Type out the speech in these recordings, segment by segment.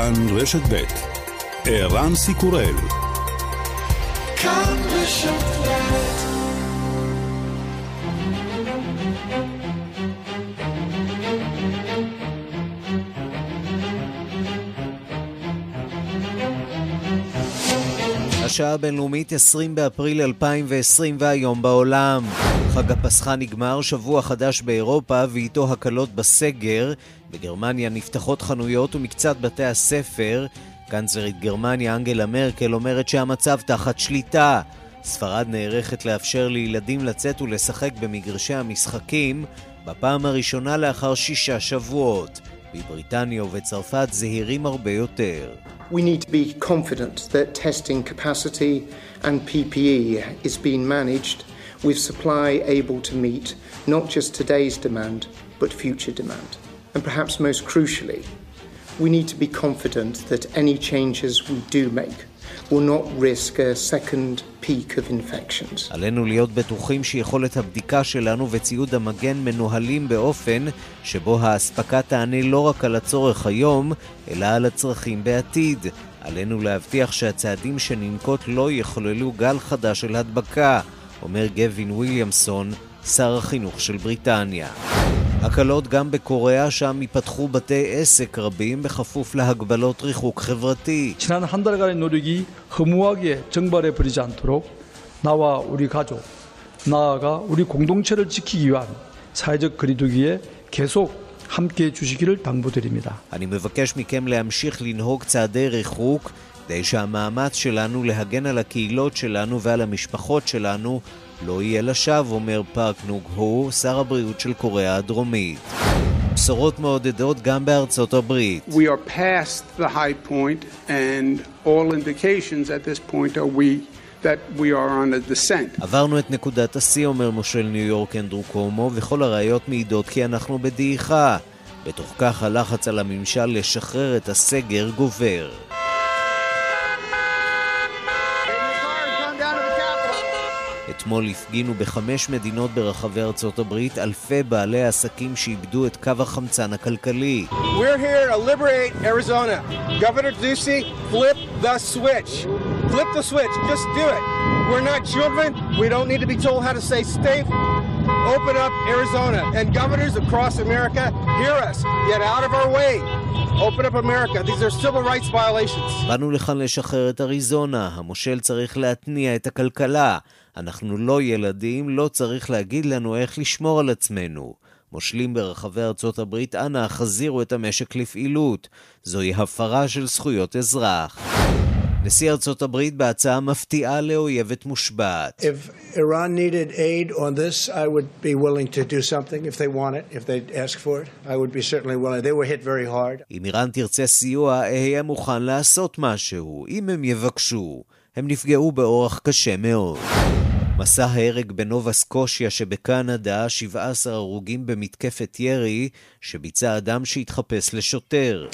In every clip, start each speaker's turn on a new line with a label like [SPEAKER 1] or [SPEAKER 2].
[SPEAKER 1] כאן רשת ב' ערן סיקורל כאן רשת השעה הבינלאומית 20 באפריל 2020 והיום בעולם. חג הפסחה נגמר, שבוע חדש באירופה ואיתו הקלות בסגר. בגרמניה נפתחות חנויות ומקצת בתי הספר. קנצלרית גרמניה אנגלה מרקל אומרת שהמצב תחת שליטה. ספרד נערכת לאפשר לילדים לצאת ולשחק במגרשי המשחקים בפעם הראשונה לאחר שישה שבועות. בבריטניה ובצרפת זהירים הרבה יותר. We need to be confident that testing capacity and PPE is being managed with supply able to meet not just today's demand, but future demand. And perhaps most crucially, we need to be confident that any changes we do make will not risk a second peak of infections. עלינו להיות בטוחים שיכולת הבדיקה שלנו וציוד המגן מנוהלים באופן שבו האספקה תענה לא רק על הצורך היום, אלא על הצרכים בעתיד. עלינו להבטיח שהצעדים שננקוט לא יחוללו גל חדש של הדבקה, אומר גווין וויליאמסון, שר החינוך של בריטניה. הקלות גם בקוריאה, שם ייפתחו בתי עסק רבים בכפוף להגבלות ריחוק חברתי. 지난 한 달간의 노력이 허무하게 정발해 버리지 않도록 나와 우리 가족, 나아가 우리 공동체를 지키기 위한 사회적 거리두기에 계속 함께 주시기를 당부드립니다. אני מבקש מכם להמשיך לנהוג צעדי ריחוק כדי שהמאמץ שלנו להגן על הקהילות שלנו ועל המשפחות שלנו לא יהיה לשווא, אומר פארק נוג הו, שר הבריאות של קוריאה הדרומית. בשורות מעודדות גם בארצות הברית. We are past the high point and all indications at this point are we that we are on a descent. עברנו את נקודת השיא, אומר מושל ניו יורק אנדרו קומו, וכל הראיות מעידות כי אנחנו בדעיכה. בתוך כך הלחץ על הממשל לשחרר את הסגר גובר. אתמול הפגינו בחמש מדינות ברחבי ארצות הברית אלפי בעלי עסקים שאיבדו את קו החמצן הכלכלי. We're here to liberate Arizona. Governor Ducey, flip the switch. Flip the switch. Just do it. We're not children. We don't need to be told how to say safe. Open up Arizona. And governors across America, hear us. Get out of our way. Open up America. These are civil rights violations. באנו לכאן לשחרר את אריזונה. המושל צריך להתניע את הכלכלה. אנחנו לא ילדים, לא צריך להגיד לנו איך לשמור על עצמנו. מושלים ברחבי ארצות הברית, אנא החזירו את המשק לפעילות. זוהי הפרה של זכויות אזרח. נשיא ארצות הברית בהצעה מפתיעה לאויבת מושבעת. If Iran needed aid on this, I would be willing to do something if they want it, if they ask for it. I would be certainly willing. They were hit very hard. אם איראן תרצה סיוע, אהיה מוכן לעשות משהו, אם הם יבקשו. הם נפגעו באורח קשה מאוד. מסע ההרג בנובה סקושיה שבקנדה, 17 הרוגים במתקפת ירי שביצע אדם שהתחפש לשוטר.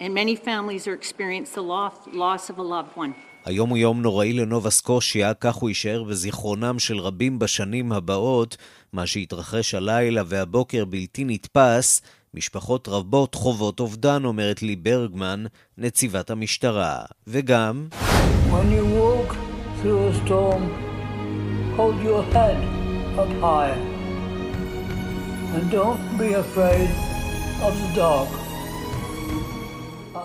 [SPEAKER 1] And many families are experiencing the loss of a loved one. היום הוא יום נוראי לנובה סקושיה, כך הוא יישאר בזיכרונם של רבים בשנים הבאות. מה שהתרחש הלילה והבוקר בלתי נתפס, משפחות רבות חוות אובדן, אומרת לי ברגמן, נציבת המשטרה. וגם... Storm, hold your head up high. And don't be afraid of the dark.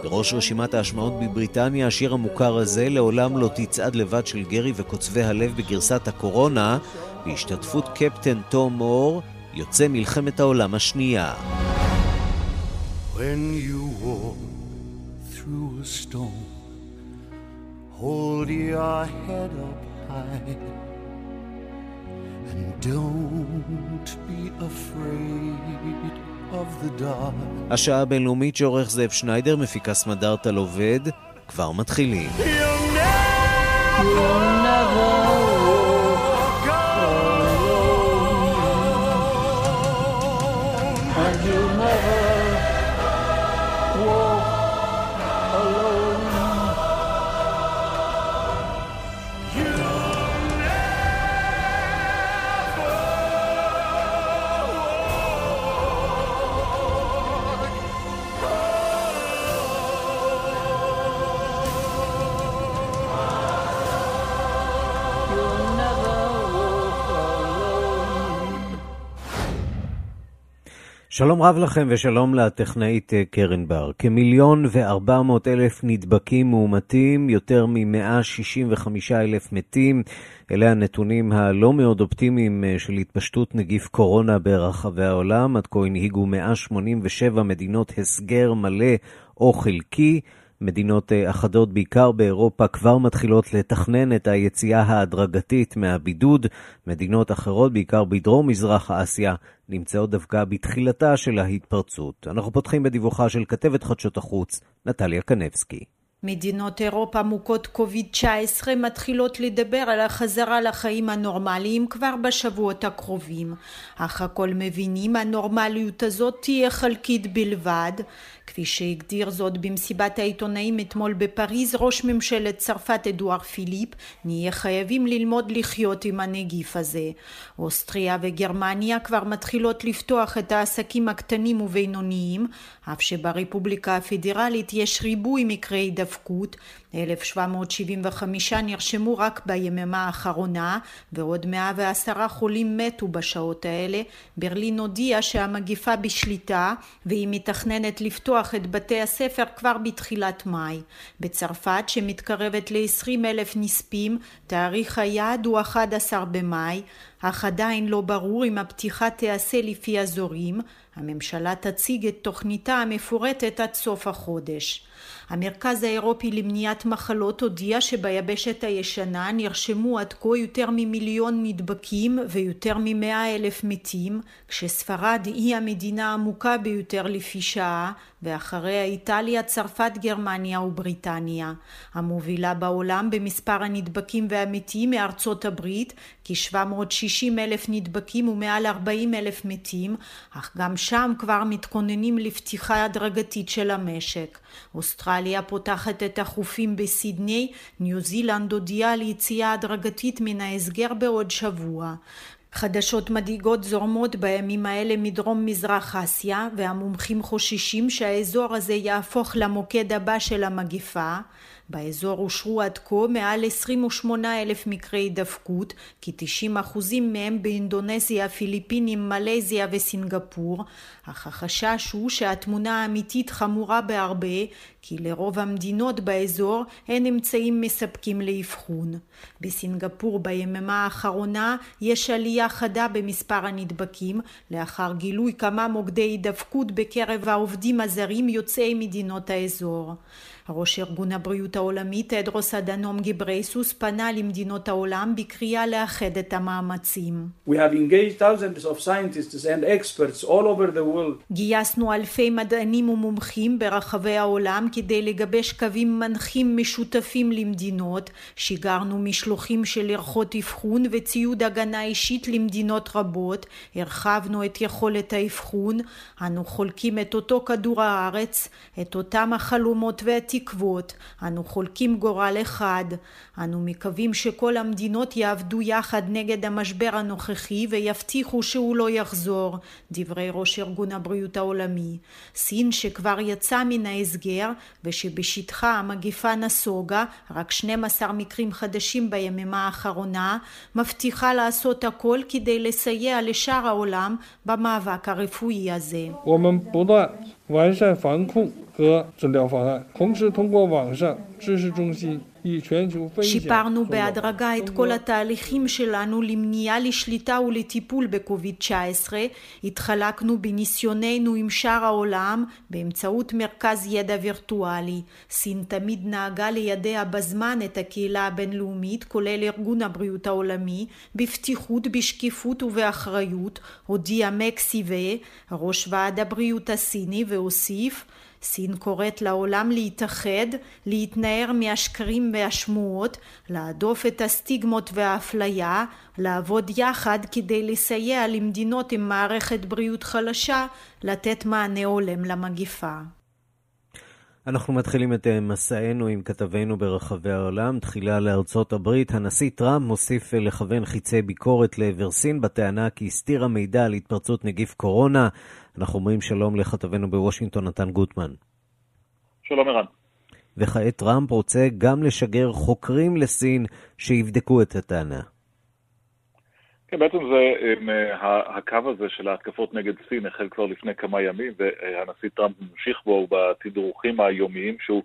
[SPEAKER 1] בראש רשימת ההשמעות בבריטניה, השיר המוכר הזה, לעולם לא תצעד לבד של גרי וקוצבי הלב בגרסת הקורונה, בהשתתפות קפטן תום מור, יוצא מלחמת העולם השנייה. When you walk through a storm, hold your head up high and don't be afraid השעה הבינלאומית שעורך זאב שניידר, מפיקה סמדארטה עובד, כבר מתחילים. שלום רב לכם ושלום לטכנאית אה, קרן בר. כמיליון וארבע מאות אלף נדבקים מאומתים, יותר מ-165 אלף מתים. אלה הנתונים הלא מאוד אופטימיים אה, של התפשטות נגיף קורונה ברחבי העולם. עד כה הנהיגו 187 מדינות הסגר מלא או חלקי. מדינות אה, אחדות, בעיקר באירופה, כבר מתחילות לתכנן את היציאה ההדרגתית מהבידוד. מדינות אחרות, בעיקר בדרום-מזרח אסיה, נמצאות דווקא בתחילתה של ההתפרצות. אנחנו פותחים בדיווחה של כתבת חדשות החוץ, נטליה קנבסקי.
[SPEAKER 2] מדינות אירופה מוכות קוביד-19 מתחילות לדבר על החזרה לחיים הנורמליים כבר בשבועות הקרובים, אך הכל מבינים הנורמליות הזאת תהיה חלקית בלבד, כפי שהגדיר זאת במסיבת העיתונאים אתמול בפריז ראש ממשלת צרפת אדואר פיליפ, נהיה חייבים ללמוד לחיות עם הנגיף הזה. אוסטריה וגרמניה כבר מתחילות לפתוח את העסקים הקטנים ובינוניים, אף שברפובליקה הפדרלית יש ריבוי מקרי הידבקות 1775 נרשמו רק ביממה האחרונה ועוד 110 חולים מתו בשעות האלה. ברלין הודיעה שהמגיפה בשליטה והיא מתכננת לפתוח את בתי הספר כבר בתחילת מאי. בצרפת שמתקרבת ל-20 אלף נספים תאריך היעד הוא 11 במאי אך עדיין לא ברור אם הפתיחה תיעשה לפי אזורים. הממשלה תציג את תוכניתה המפורטת עד סוף החודש. המרכז האירופי למניעת מחלות הודיע שביבשת הישנה נרשמו עד כה יותר ממיליון נדבקים ויותר ממאה אלף מתים, כשספרד היא המדינה המוכה ביותר לפי שעה, ואחריה איטליה, צרפת, גרמניה ובריטניה. המובילה בעולם במספר הנדבקים והמתים מארצות הברית, כ-760 אלף נדבקים ומעל 40 אלף מתים, אך גם שם כבר מתכוננים לפתיחה הדרגתית של המשק. אוסטרליה פותחת את החופים בסידני, ניו זילנד הודיעה על יציאה הדרגתית מן ההסגר בעוד שבוע. חדשות מדאיגות זורמות בימים האלה מדרום מזרח אסיה והמומחים חוששים שהאזור הזה יהפוך למוקד הבא של המגיפה באזור אושרו עד כה מעל 28 אלף מקרי הידבקות, כ-90 אחוזים מהם באינדונזיה, פיליפינים, מלזיה וסינגפור, אך החשש הוא שהתמונה האמיתית חמורה בהרבה, כי לרוב המדינות באזור אין אמצעים מספקים לאבחון. בסינגפור ביממה האחרונה יש עלייה חדה במספר הנדבקים, לאחר גילוי כמה מוקדי הידבקות בקרב העובדים הזרים יוצאי מדינות האזור. ראש ארגון הבריאות העולמי תדרוס אדנום גיברייסוס פנה למדינות העולם בקריאה לאחד את המאמצים. גייסנו אלפי מדענים ומומחים ברחבי העולם כדי לגבש קווים מנחים משותפים למדינות, שיגרנו משלוחים של ערכות אבחון וציוד הגנה אישית למדינות רבות, הרחבנו את יכולת האבחון, אנו חולקים את אותו כדור הארץ, את אותם החלומות והתקווה תקוות, אנו חולקים גורל אחד, אנו מקווים שכל המדינות יעבדו יחד נגד המשבר הנוכחי ויבטיחו שהוא לא יחזור, דברי ראש ארגון הבריאות העולמי. סין שכבר יצא מן ההסגר ושבשטחה המגיפה נסוגה, רק 12 מקרים חדשים ביממה האחרונה, מבטיחה לעשות הכל כדי לסייע לשאר העולם במאבק הרפואי הזה. 完善防控和诊疗方案，同时通过网上 שיפרנו בהדרגה את כל התהליכים שלנו למניעה, לשליטה ולטיפול בקוביד-19. התחלקנו בניסיוננו עם שאר העולם באמצעות מרכז ידע וירטואלי. סין תמיד נהגה לידע בזמן את הקהילה הבינלאומית, כולל ארגון הבריאות העולמי, בפתיחות, בשקיפות ובאחריות, הודיע מקסיבה, ראש ועד הבריאות הסיני, והוסיף סין קוראת לעולם להתאחד, להתנער מהשקרים והשמועות, להדוף את הסטיגמות והאפליה, לעבוד יחד כדי לסייע למדינות עם מערכת בריאות חלשה לתת מענה הולם למגיפה.
[SPEAKER 1] אנחנו מתחילים את אה, מסענו עם כתבינו ברחבי העולם. תחילה לארצות הברית, הנשיא טראמפ מוסיף אה, לכוון חיצי ביקורת לעבר סין בטענה כי הסתירה מידע על התפרצות נגיף קורונה. אנחנו אומרים שלום לכתבנו בוושינגטון, נתן גוטמן.
[SPEAKER 3] שלום ערן.
[SPEAKER 1] וכעת טראמפ רוצה גם לשגר חוקרים לסין שיבדקו את הטענה.
[SPEAKER 3] כן, בעצם זה, הקו הזה של ההתקפות נגד סין החל כבר לפני כמה ימים, והנשיא טראמפ ממשיך בו בתדרוכים היומיים שהוא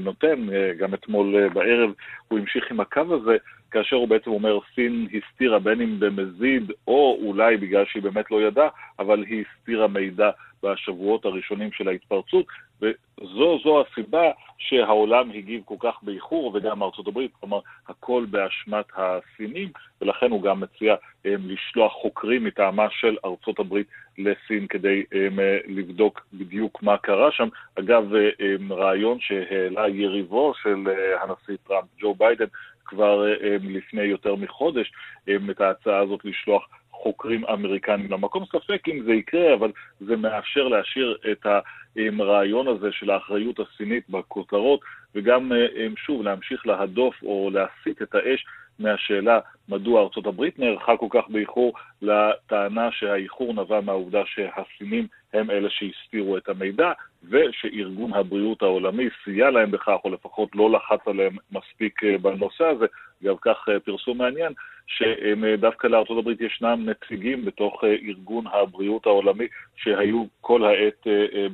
[SPEAKER 3] נותן, גם אתמול בערב הוא המשיך עם הקו הזה, כאשר הוא בעצם אומר סין הסתירה בין אם במזיד או אולי בגלל שהיא באמת לא ידעה, אבל היא הסתירה מידע בשבועות הראשונים של ההתפרצות, וזו זו הסיבה שהעולם הגיב כל כך באיחור, וגם ארצות הברית, כלומר, הכל באשמת הסינים, ולכן הוא גם מציע um, לשלוח חוקרים מטעמה של ארצות הברית לסין כדי um, לבדוק בדיוק מה קרה שם. אגב, um, רעיון שהעלה יריבו של הנשיא טראמפ, ג'ו ביידן, כבר um, לפני יותר מחודש, um, את ההצעה הזאת לשלוח חוקרים אמריקנים למקום. ספק אם זה יקרה, אבל זה מאפשר להשאיר את הרעיון הזה של האחריות הסינית בכותרות, וגם, אה, שוב, להמשיך להדוף או להסיט את האש מהשאלה מדוע ארצות הברית נערכה כל כך באיחור, לטענה שהאיחור נבע מהעובדה שהסינים הם אלה שהסתירו את המידע, ושארגון הבריאות העולמי סייע להם בכך, או לפחות לא לחץ עליהם מספיק אה, בנושא הזה. גם כך אה, פרסום מעניין, שדווקא לארצות הברית ישנם נציגים בתוך אה, ארגון הבריאות העולמי שהיו כל העת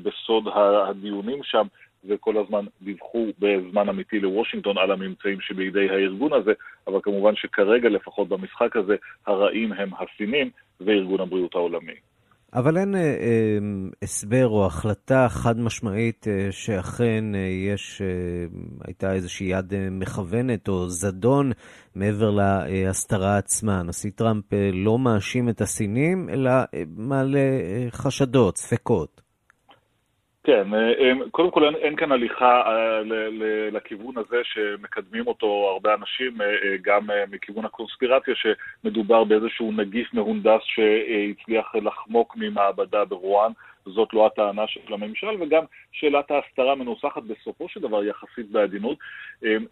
[SPEAKER 3] בסוד הדיונים שם. וכל הזמן דיווחו בזמן אמיתי לוושינגטון על הממצאים שבידי הארגון הזה, אבל כמובן שכרגע, לפחות במשחק הזה, הרעים הם הסינים וארגון הבריאות העולמי.
[SPEAKER 1] אבל אין אה, אה, הסבר או החלטה חד משמעית אה, שאכן אה, יש, אה, הייתה איזושהי יד אה, מכוונת או זדון מעבר להסתרה עצמה. הנשיא טראמפ אה, לא מאשים את הסינים, אלא אה, מעלה אה, חשדות, ספקות.
[SPEAKER 3] כן, אה, אה, קודם כל אין, אין כאן הליכה אה, לכיוון הזה שמקדמים אותו הרבה אנשים, גם מכיוון הקונספירציה, שמדובר באיזשהו נגיף מהונדס שהצליח לחמוק ממעבדה ברואן. זאת לא הטענה של הממשל, וגם שאלת ההסתרה מנוסחת בסופו של דבר יחסית בעדינות,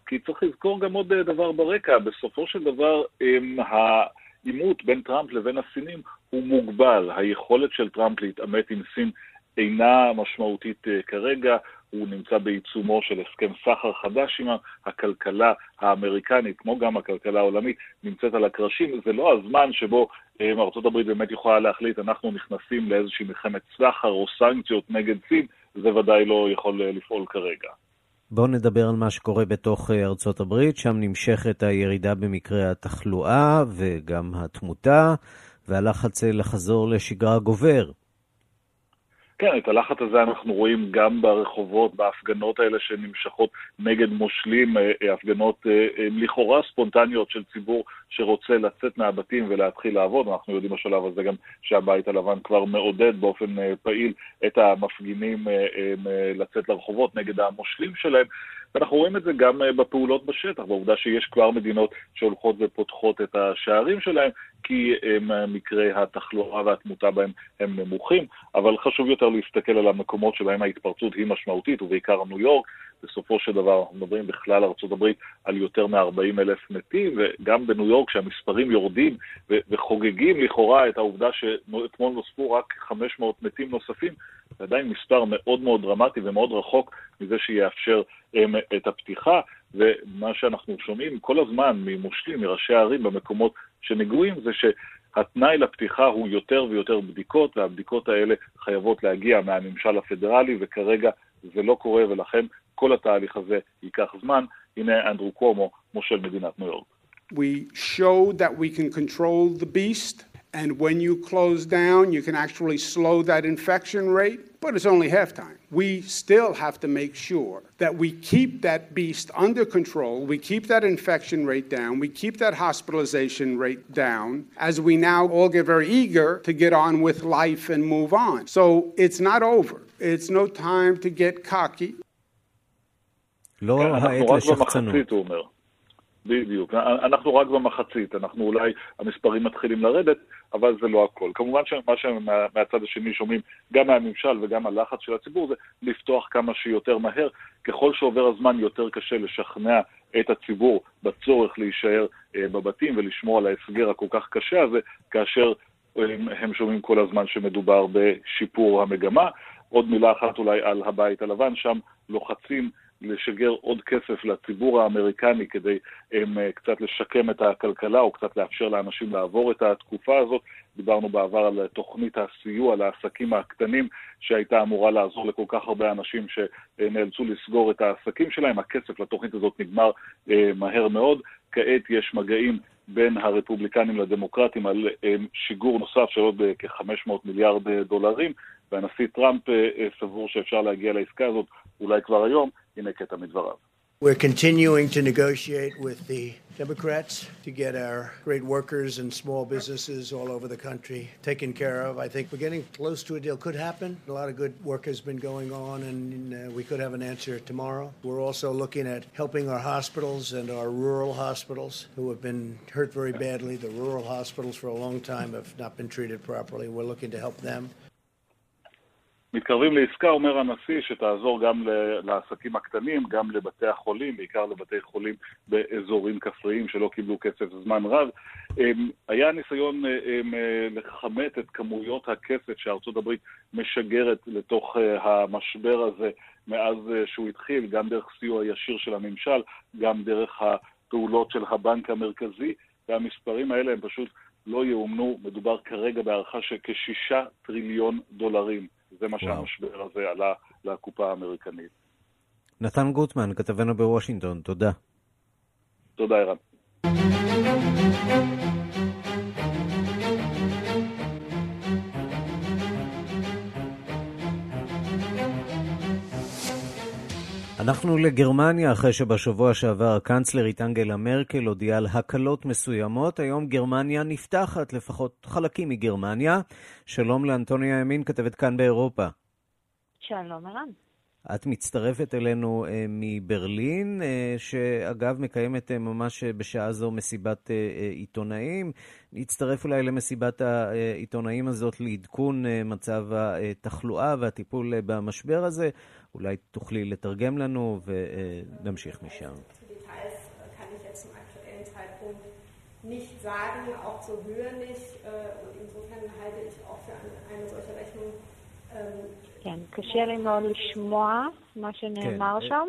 [SPEAKER 3] כי צריך לזכור גם עוד דבר ברקע, בסופו של דבר העימות בין טראמפ לבין הסינים הוא מוגבל. היכולת של טראמפ להתעמת עם סין אינה משמעותית אה, כרגע, הוא נמצא בעיצומו של הסכם סחר חדש עם הכלכלה האמריקנית, כמו גם הכלכלה העולמית, נמצאת על הקרשים. זה לא הזמן שבו אה, ארה"ב באמת יכולה להחליט, אנחנו נכנסים לאיזושהי מלחמת סחר או סנקציות נגד סין, זה ודאי לא יכול אה, לפעול כרגע.
[SPEAKER 1] בואו נדבר על מה שקורה בתוך ארצות הברית, שם נמשכת הירידה במקרי התחלואה וגם התמותה, והלחץ לחזור לשגרה גובר.
[SPEAKER 3] כן, את הלחץ הזה אנחנו רואים גם ברחובות, בהפגנות האלה שנמשכות נגד מושלים, אה, אה, הפגנות אה, לכאורה ספונטניות של ציבור שרוצה לצאת מהבתים ולהתחיל לעבוד. אנחנו יודעים בשלב הזה גם שהבית הלבן כבר מעודד באופן פעיל את המפגינים לצאת לרחובות נגד המושלים שלהם. ואנחנו רואים את זה גם בפעולות בשטח, בעובדה שיש כבר מדינות שהולכות ופותחות את השערים שלהם, כי מקרי התחלואה והתמותה בהם הם נמוכים, אבל חשוב יותר להסתכל על המקומות שבהם ההתפרצות היא משמעותית, ובעיקר ניו יורק. בסופו של דבר אנחנו מדברים בכלל ארה"ב על יותר מ-40 אלף מתים, וגם בניו יורק שהמספרים יורדים ו- וחוגגים לכאורה את העובדה שאתמול נוספו רק 500 מתים נוספים, זה עדיין מספר מאוד מאוד דרמטי ומאוד רחוק מזה שיאפשר הם, את הפתיחה, ומה שאנחנו שומעים כל הזמן ממושלים, מראשי הערים במקומות שנגועים, זה שהתנאי לפתיחה הוא יותר ויותר בדיקות, והבדיקות האלה חייבות להגיע מהממשל הפדרלי, וכרגע זה לא קורה, ולכן כל התהליך הזה ייקח זמן. הנה אנדרו קומו, מושל מדינת ניו יורק.
[SPEAKER 4] We showed that we can control the beast. And when you close down, you can actually slow that infection rate, but it's only halftime. We still have to make sure that we keep that beast under control, we keep that infection rate down, we keep that hospitalization rate down, as we now all get very eager to get on with life and move on. So it's not over. It's no time to get cocky.
[SPEAKER 1] לא העת לשחצנות.
[SPEAKER 3] בדיוק. אנחנו רק במחצית, אנחנו אולי, המספרים מתחילים לרדת, אבל זה לא הכל. כמובן שמה שמהצד השני שומעים, גם מהממשל וגם הלחץ של הציבור, זה לפתוח כמה שיותר מהר. ככל שעובר הזמן יותר קשה לשכנע את הציבור בצורך להישאר אה, בבתים ולשמור על ההסגר הכל כך קשה הזה, כאשר הם, הם שומעים כל הזמן שמדובר בשיפור המגמה. עוד מילה אחת אולי על הבית הלבן, שם לוחצים לשגר עוד כסף לציבור האמריקני כדי הם, קצת לשקם את הכלכלה או קצת לאפשר לאנשים לעבור את התקופה הזאת. דיברנו בעבר על תוכנית הסיוע לעסקים הקטנים שהייתה אמורה לעזור לכל כך הרבה אנשים שנאלצו לסגור את העסקים שלהם. הכסף לתוכנית הזאת נגמר אה, מהר מאוד. כעת יש מגעים בין הרפובליקנים לדמוקרטים על אה, שיגור נוסף של עוד אה, כ-500 מיליארד דולרים, והנשיא טראמפ סבור שאפשר להגיע לעסקה הזאת אולי כבר היום. הנה קטע מדבריו.
[SPEAKER 5] We're continuing to negotiate with the Democrats to get our great workers and small businesses all over the country taken care of. I think we're getting close to a deal. Could happen. A lot of good work has been going on, and uh, we could have an answer tomorrow. We're also looking at helping our hospitals and our rural hospitals who have been hurt very badly. The rural hospitals for a long time have not been treated properly. We're looking to help them.
[SPEAKER 3] מתקרבים לעסקה, אומר הנשיא, שתעזור גם לעסקים הקטנים, גם לבתי החולים, בעיקר לבתי חולים באזורים כפריים שלא קיבלו כסף זמן רב. אמ, היה ניסיון אמ, לכמת את כמויות הכסף שארצות הברית משגרת לתוך אה, המשבר הזה מאז אה, שהוא התחיל, גם דרך סיוע ישיר של הממשל, גם דרך הפעולות של הבנק המרכזי, והמספרים האלה הם פשוט לא יאומנו. מדובר כרגע בהערכה של כשישה טריליון דולרים. זה מה שהמשבר הזה עלה לקופה האמריקנית.
[SPEAKER 1] נתן גוטמן, כתבנו בוושינגטון, תודה.
[SPEAKER 3] תודה, ערן.
[SPEAKER 1] אנחנו לגרמניה, אחרי שבשבוע שעבר הקנצלרית אנגלה מרקל הודיעה על הקלות מסוימות. היום גרמניה נפתחת, לפחות חלקים מגרמניה. שלום לאנטוניה ימין, כתבת כאן באירופה.
[SPEAKER 6] שלום, ערן.
[SPEAKER 1] את מצטרפת אלינו אה, מברלין, אה, שאגב מקיימת אה, ממש בשעה זו מסיבת עיתונאים. נצטרף אולי למסיבת העיתונאים הזאת לעדכון מצב התחלואה והטיפול במשבר הזה. אולי תוכלי לתרגם לנו ונמשיך משם. nicht sagen, auch zur Höhe nicht. Und insofern halte ich auch für eine, eine solche Rechnung
[SPEAKER 6] כן, קשה לי מאוד לשמוע מה שנאמר כן. שם.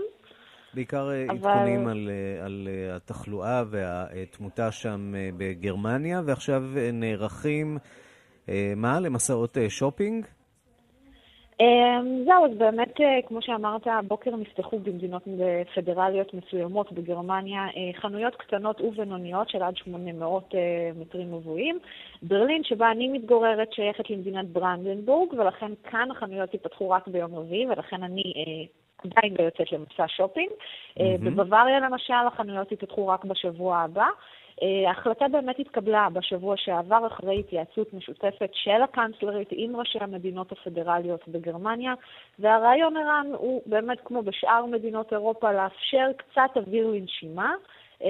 [SPEAKER 1] בעיקר אבל... עדכונים על, על התחלואה והתמותה שם בגרמניה, ועכשיו נערכים, מה, למסעות שופינג?
[SPEAKER 6] אמ, זהו, אז באמת, כמו שאמרת, הבוקר נפתחו במדינות פדרליות מסוימות בגרמניה חנויות קטנות ובינוניות של עד 800 מטרים מבואים. ברלין, שבה אני מתגוררת, שייכת למדינת ברנדנבורג, ולכן כאן החנויות ייפתחו רק ביום רביעי, ולכן אני עדיין לא יוצאת למסע שופינג. Mm-hmm. בבוואריה למשל, החנויות ייפתחו רק בשבוע הבא. ההחלטה באמת התקבלה בשבוע שעבר אחרי התייעצות משותפת של הקאנצלרית עם ראשי המדינות הפדרליות בגרמניה, והרעיון ערן הוא באמת כמו בשאר מדינות אירופה לאפשר קצת אוויר לנשימה.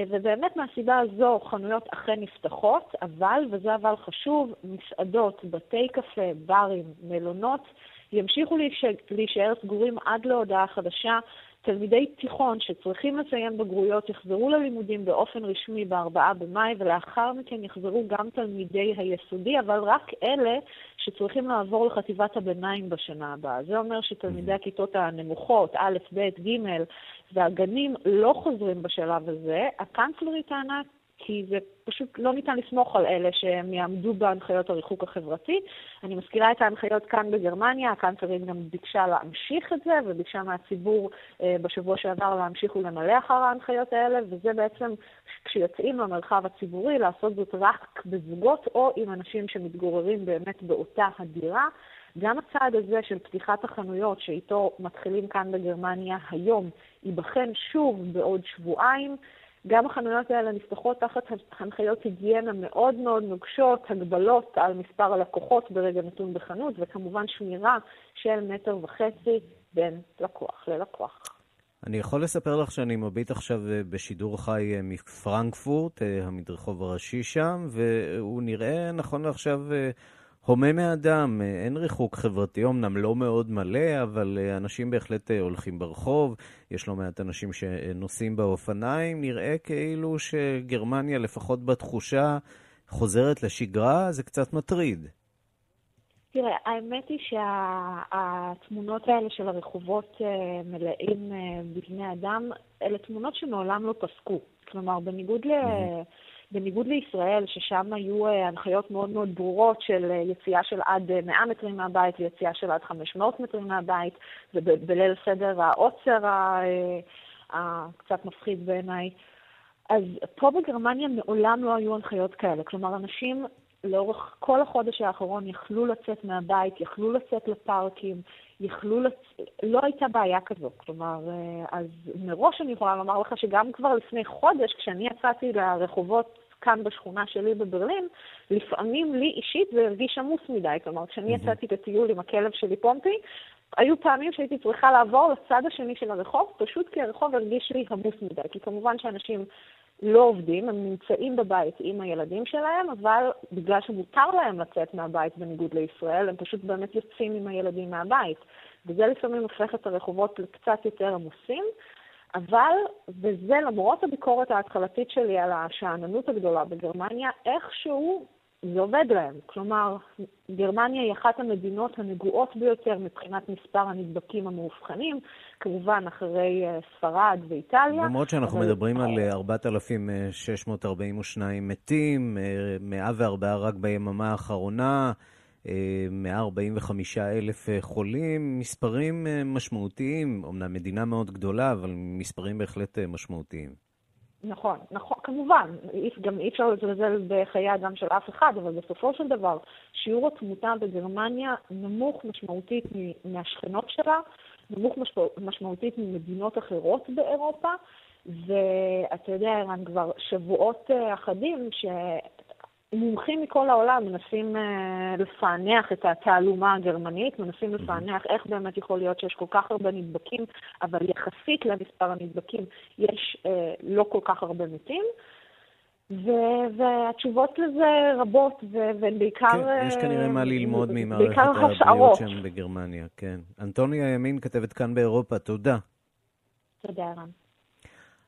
[SPEAKER 6] ובאמת מהסיבה הזו חנויות אכן נפתחות, אבל, וזה אבל חשוב, מסעדות, בתי קפה, ברים, מלונות, ימשיכו להישאר סגורים עד להודעה חדשה. תלמידי תיכון שצריכים לסיים בגרויות יחזרו ללימודים באופן רשמי ב-4 במאי, ולאחר מכן יחזרו גם תלמידי היסודי, אבל רק אלה שצריכים לעבור לחטיבת הביניים בשנה הבאה. זה אומר שתלמידי הכיתות הנמוכות, א', ב', ג', והגנים לא חוזרים בשלב הזה. הקאנצלרית טענה כי זה פשוט לא ניתן לסמוך על אלה שהם יעמדו בהנחיות הריחוק החברתי. אני מזכירה את ההנחיות כאן בגרמניה, הקאנצלרית גם ביקשה להמשיך את זה, וביקשה מהציבור אה, בשבוע שעבר להמשיך ולמלא אחר ההנחיות האלה, וזה בעצם כשיוצאים למרחב הציבורי, לעשות זאת רק בזוגות או עם אנשים שמתגוררים באמת באותה הדירה. גם הצעד הזה של פתיחת החנויות, שאיתו מתחילים כאן בגרמניה היום, ייבחן שוב בעוד שבועיים. גם החנויות האלה נפתחות תחת הנחיות היגיינה מאוד מאוד נוגשות, הגבלות על מספר הלקוחות ברגע נתון בחנות, וכמובן שמירה של מטר וחצי בין לקוח ללקוח.
[SPEAKER 1] אני יכול לספר לך שאני מביט עכשיו אה, בשידור חי אה, מפרנקפורט, אה, המדרחוב הראשי שם, והוא נראה נכון לעכשיו הומה מאדם, אין ריחוק חברתי, אמנם לא מאוד מלא, אבל אה, אנשים בהחלט אה, הולכים ברחוב, יש לא מעט אנשים שנוסעים באופניים, נראה כאילו שגרמניה, לפחות בתחושה, חוזרת לשגרה, זה קצת מטריד.
[SPEAKER 6] תראה, האמת היא שהתמונות שה, האלה של הרחובות אה, מלאים אה, בבני אדם, אלה תמונות שמעולם לא פסקו. כלומר, בניגוד ל... בניגוד לישראל, ששם היו uh, הנחיות מאוד מאוד ברורות של uh, יציאה של עד uh, 100 מטרים מהבית ויציאה של עד 500 מטרים מהבית, ובליל סדר העוצר הקצת מפחיד בעיניי. אז פה בגרמניה מעולם לא היו הנחיות כאלה. כלומר, אנשים לאורך כל החודש האחרון יכלו לצאת מהבית, יכלו לצאת לפארקים, יכלו לצ... לא הייתה בעיה כזו. כלומר, אז מראש אני יכולה לומר לך שגם כבר לפני חודש, כשאני יצאתי לרחובות כאן בשכונה שלי בברלין, לפעמים לי אישית זה הרגיש עמוס מדי. כלומר, כשאני יצאתי לטיול עם הכלב שלי פומפי, היו פעמים שהייתי צריכה לעבור לצד השני של הרחוב, פשוט כי הרחוב הרגיש לי עמוס מדי. כי כמובן שאנשים לא עובדים, הם נמצאים בבית עם הילדים שלהם, אבל בגלל שמותר להם לצאת מהבית בניגוד לישראל, הם פשוט באמת יוצאים עם הילדים מהבית. וזה לפעמים הופך את הרחובות לקצת יותר עמוסים. אבל, וזה למרות הביקורת ההתחלתית שלי על השאננות הגדולה בגרמניה, איכשהו זה עובד להם. כלומר, גרמניה היא אחת המדינות הנגועות ביותר מבחינת מספר הנדבקים המאובחנים, כמובן אחרי אה, ספרד ואיטליה.
[SPEAKER 1] למרות שאנחנו אבל... מדברים על 4,642 אה, מתים, 104 אה, רק ביממה האחרונה. 145 אלף אה, חולים, מספרים אה, משמעותיים, אמנם מדינה מאוד גדולה, אבל מספרים בהחלט אה, משמעותיים.
[SPEAKER 6] נכון, נכון, כמובן, גם אי אפשר לזלזל בחיי אדם של אף אחד, אבל בסופו של דבר, שיעור התמותה בגרמניה נמוך משמעותית מהשכנות שלה, נמוך משמעותית ממדינות אחרות באירופה, ואתה יודע, ערן, כבר שבועות אחדים ש... מומחים מכל העולם מנסים uh, לפענח את התעלומה הגרמנית, מנסים לפענח איך באמת יכול להיות שיש כל כך הרבה נדבקים, אבל יחסית למספר הנדבקים יש uh, לא כל כך הרבה מתים. ו- והתשובות לזה רבות, והן בעיקר...
[SPEAKER 1] כן, יש כנראה מה ללמוד ממערכת הבריאות שם בגרמניה, כן. אנטוניה ימין, כתבת כאן באירופה, תודה.
[SPEAKER 6] תודה, ערן.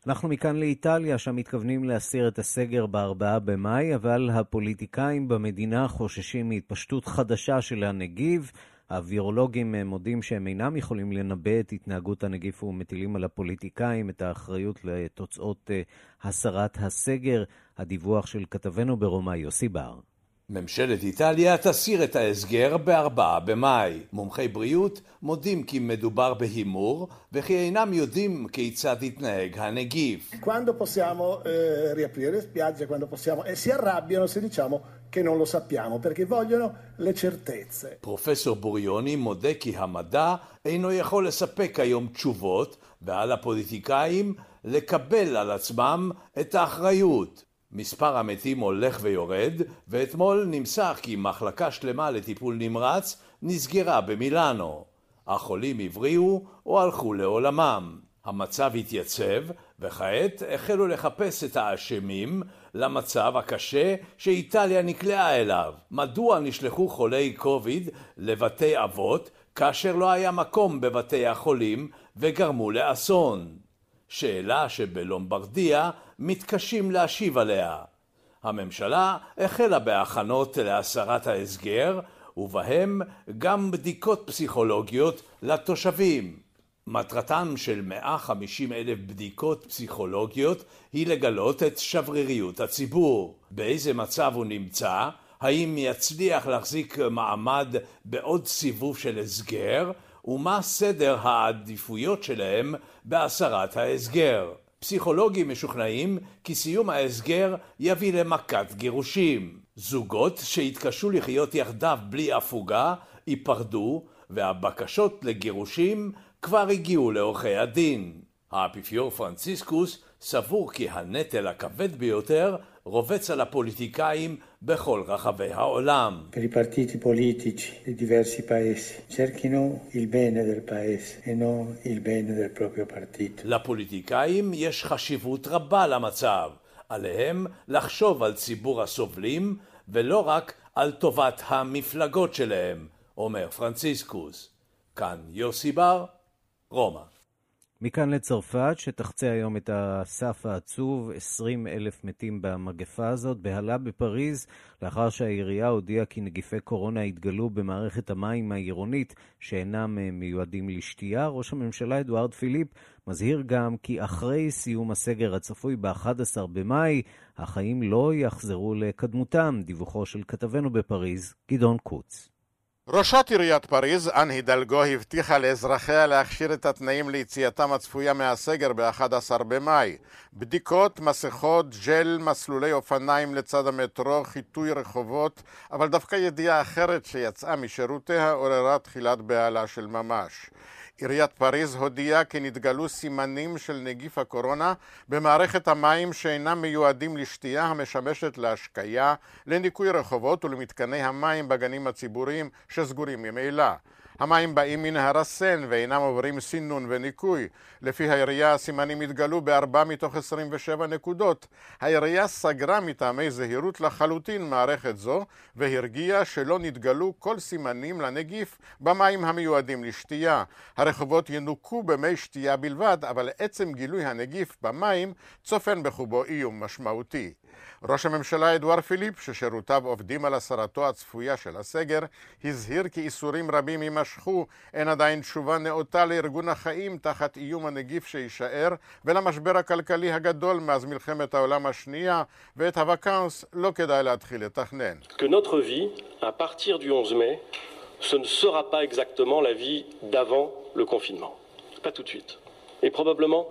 [SPEAKER 1] אנחנו מכאן לאיטליה, שם מתכוונים להסיר את הסגר ב-4 במאי, אבל הפוליטיקאים במדינה חוששים מהתפשטות חדשה של הנגיף. הווירולוגים מודים שהם אינם יכולים לנבא את התנהגות הנגיף ומטילים על הפוליטיקאים את האחריות לתוצאות אה, הסרת הסגר. הדיווח של כתבנו ברומא, יוסי בר.
[SPEAKER 7] ממשלת איטליה תסיר את ההסגר ב-4 במאי. מומחי בריאות מודים כי מדובר בהימור וכי אינם יודעים כיצד יתנהג הנגיף.
[SPEAKER 8] Quando possiamo eh, riaprire le spiagge, quando possiamo e si arrabbiano se diciamo che non lo sappiamo perché vogliono le certezze.
[SPEAKER 7] פרופסור בוריוני מודה כי המדע אינו יכול לספק היום תשובות ועל הפוליטיקאים לקבל על עצמם את האחריות. מספר המתים הולך ויורד, ואתמול נמסר כי מחלקה שלמה לטיפול נמרץ נסגרה במילאנו. החולים הבריאו או הלכו לעולמם. המצב התייצב, וכעת החלו לחפש את האשמים למצב הקשה שאיטליה נקלעה אליו. מדוע נשלחו חולי קוביד לבתי אבות כאשר לא היה מקום בבתי החולים וגרמו לאסון? שאלה שבלומברדיה מתקשים להשיב עליה. הממשלה החלה בהכנות להסרת ההסגר, ובהם גם בדיקות פסיכולוגיות לתושבים. מטרתם של 150 אלף בדיקות פסיכולוגיות היא לגלות את שבריריות הציבור. באיזה מצב הוא נמצא, האם יצליח להחזיק מעמד בעוד סיבוב של הסגר, ומה סדר העדיפויות שלהם בהסרת ההסגר. פסיכולוגים משוכנעים כי סיום ההסגר יביא למכת גירושים. זוגות שהתקשו לחיות יחדיו בלי הפוגה ייפרדו, והבקשות לגירושים כבר הגיעו לעורכי הדין. האפיפיור פרנציסקוס סבור כי הנטל הכבד ביותר רובץ על הפוליטיקאים בכל רחבי העולם.
[SPEAKER 9] Per i partiti politici di diversi paesi cerchino il bene del paese e non il bene del proprio partito.
[SPEAKER 7] לפוליטיקאים יש חשיבות רבה למצב. עליהם לחשוב על ציבור הסובלים ולא רק על טובת המפלגות שלהם, אומר פרנציסקוס. כאן יוסי בר, רומא.
[SPEAKER 1] מכאן לצרפת, שתחצה היום את הסף העצוב, 20 אלף מתים במגפה הזאת, בהלה בפריז, לאחר שהעירייה הודיעה כי נגיפי קורונה התגלו במערכת המים העירונית שאינם אה, מיועדים לשתייה. ראש הממשלה אדוארד פיליפ מזהיר גם כי אחרי סיום הסגר הצפוי ב-11 במאי, החיים לא יחזרו לקדמותם. דיווחו של כתבנו בפריז, גדעון קוץ.
[SPEAKER 10] ראשת עיריית פריז, אן הידלגו, הבטיחה לאזרחיה להכשיר את התנאים ליציאתם הצפויה מהסגר ב-11 במאי. בדיקות, מסכות, ג'ל, מסלולי אופניים לצד המטרו, חיטוי רחובות, אבל דווקא ידיעה אחרת שיצאה משירותיה עוררה תחילת בהלה של ממש. עיריית פריז הודיעה כי נתגלו סימנים של נגיף הקורונה במערכת המים שאינם מיועדים לשתייה המשמשת להשקיה, לניקוי רחובות ולמתקני המים בגנים הציבוריים שסגורים ממילא. המים באים מנהר הסן ואינם עוברים סינון וניקוי. לפי העירייה הסימנים התגלו בארבע מתוך 27 נקודות. העירייה סגרה מטעמי זהירות לחלוטין מערכת זו והרגיעה שלא נתגלו כל סימנים לנגיף במים המיועדים לשתייה. הרחובות ינוקו במי שתייה בלבד, אבל עצם גילוי הנגיף במים צופן בחובו איום משמעותי. ראש הממשלה אדואר פיליפ, ששירותיו עובדים על הסרתו הצפויה של הסגר, הזהיר כי איסורים רבים יימשכו, אין עדיין תשובה נאותה לארגון החיים תחת איום הנגיף שיישאר, ולמשבר הכלכלי הגדול מאז מלחמת העולם השנייה, ואת הוואקאנס לא כדאי להתחיל לתכנן.
[SPEAKER 11] Que notre vie, à partir du 11 mai, ce ne sera pas exactement la vie d'avant le confinement. Pas tout de suite. Et probablement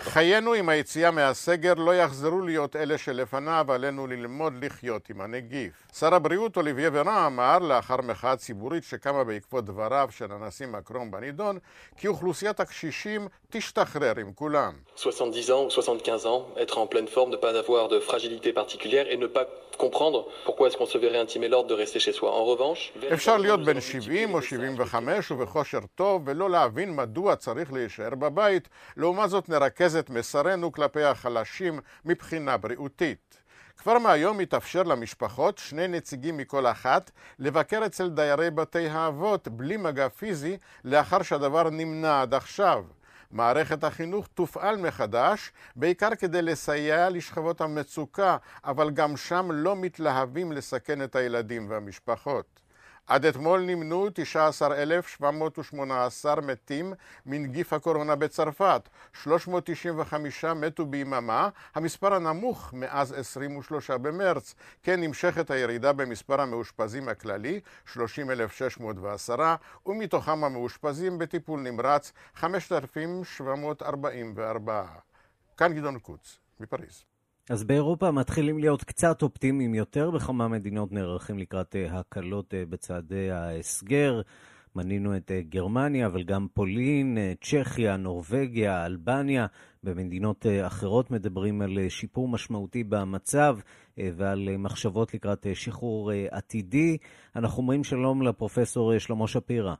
[SPEAKER 10] חיינו עם היציאה מהסגר לא יחזרו להיות אלה שלפניו, עלינו ללמוד לחיות עם הנגיף. שר הבריאות אוליביה ורן אמר, לאחר מחאה ציבורית שקמה בעקבות דבריו של הנשיא מקרון בנידון, כי אוכלוסיית הקשישים תשתחרר עם כולם.
[SPEAKER 11] 70 ans ou 75 ans, être en pleine forme, ne pas avoir de fragilité particulière et ne pas comprendre pourquoi est-ce qu'on se verrait intimer l'ordre de rester chez soi. En revanche...
[SPEAKER 10] אפשר להיות בן 70 או 75 ובכושר טוב ולא להבין מדוע צריך להישאר בבית, לעומת זאת נרכז את מסרנו כלפי החלשים מבחינה בריאותית. כבר מהיום מתאפשר למשפחות, שני נציגים מכל אחת, לבקר אצל דיירי בתי האבות בלי מגע פיזי לאחר שהדבר נמנע עד עכשיו. מערכת החינוך תופעל מחדש, בעיקר כדי לסייע לשכבות המצוקה, אבל גם שם לא מתלהבים לסכן את הילדים והמשפחות. עד אתמול נמנו 19,718 מתים מנגיף הקורונה בצרפת, 395 מתו ביממה, המספר הנמוך מאז 23 במרץ. כן נמשכת הירידה במספר המאושפזים הכללי, 30,610, ומתוכם המאושפזים בטיפול נמרץ, 5,744. כאן גדעון קוץ, מפריז.
[SPEAKER 1] אז באירופה מתחילים להיות קצת אופטימיים יותר, בכמה מדינות נערכים לקראת אה, הקלות אה, בצעדי ההסגר. מנינו את אה, גרמניה, אבל גם פולין, צ'כיה, נורבגיה, אלבניה. במדינות אחרות מדברים על שיפור משמעותי במצב ועל מחשבות לקראת שחרור עתידי. אנחנו אומרים שלום לפרופסור שלמה שפירא.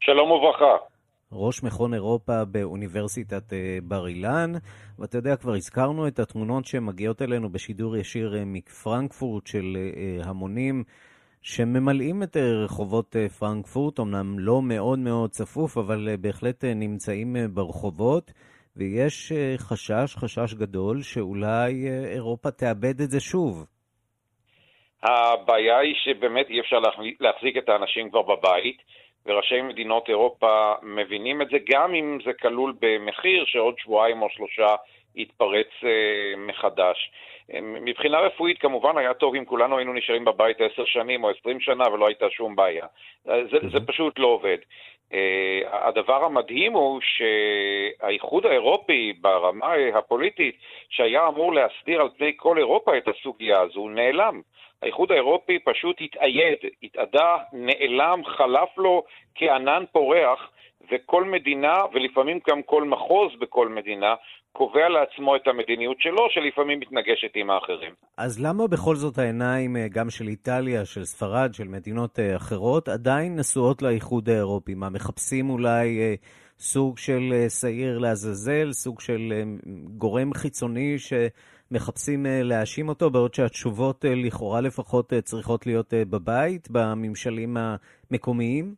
[SPEAKER 12] שלום וברכה.
[SPEAKER 1] ראש מכון אירופה באוניברסיטת אה, בר אילן, ואתה יודע, כבר הזכרנו את התמונות שמגיעות אלינו בשידור ישיר אה, מפרנקפורט של אה, המונים שממלאים את רחובות פרנקפורט, אמנם לא מאוד מאוד צפוף, אבל בהחלט נמצאים ברחובות, ויש חשש, חשש גדול, שאולי אירופה תאבד את זה שוב.
[SPEAKER 12] הבעיה היא שבאמת אי אפשר להחזיק את האנשים כבר בבית. וראשי מדינות אירופה מבינים את זה, גם אם זה כלול במחיר שעוד שבועיים או שלושה יתפרץ אה, מחדש. אה, מבחינה רפואית כמובן היה טוב אם כולנו היינו נשארים בבית עשר שנים או עשרים שנה ולא הייתה שום בעיה. אה, זה, זה פשוט לא עובד. הדבר המדהים הוא שהאיחוד האירופי ברמה הפוליטית, שהיה אמור להסדיר על פני כל אירופה את הסוגיה הזו, נעלם. האיחוד האירופי פשוט התאייד, התאדה, נעלם, חלף לו כענן פורח, וכל מדינה, ולפעמים גם כל מחוז בכל מדינה, קובע לעצמו את המדיניות שלו, שלפעמים מתנגשת עם האחרים.
[SPEAKER 1] אז למה בכל זאת העיניים אה, גם של איטליה, של ספרד, של מדינות אה, אחרות, עדיין נשואות לאיחוד האירופי? מה, מחפשים אולי אה, סוג של שעיר לעזאזל, סוג של גורם חיצוני ש... מחפשים אה, להאשים אותו, בעוד שהתשובות אה, לכאורה לפחות אה, צריכות להיות בבית, בממשלים המקומיים?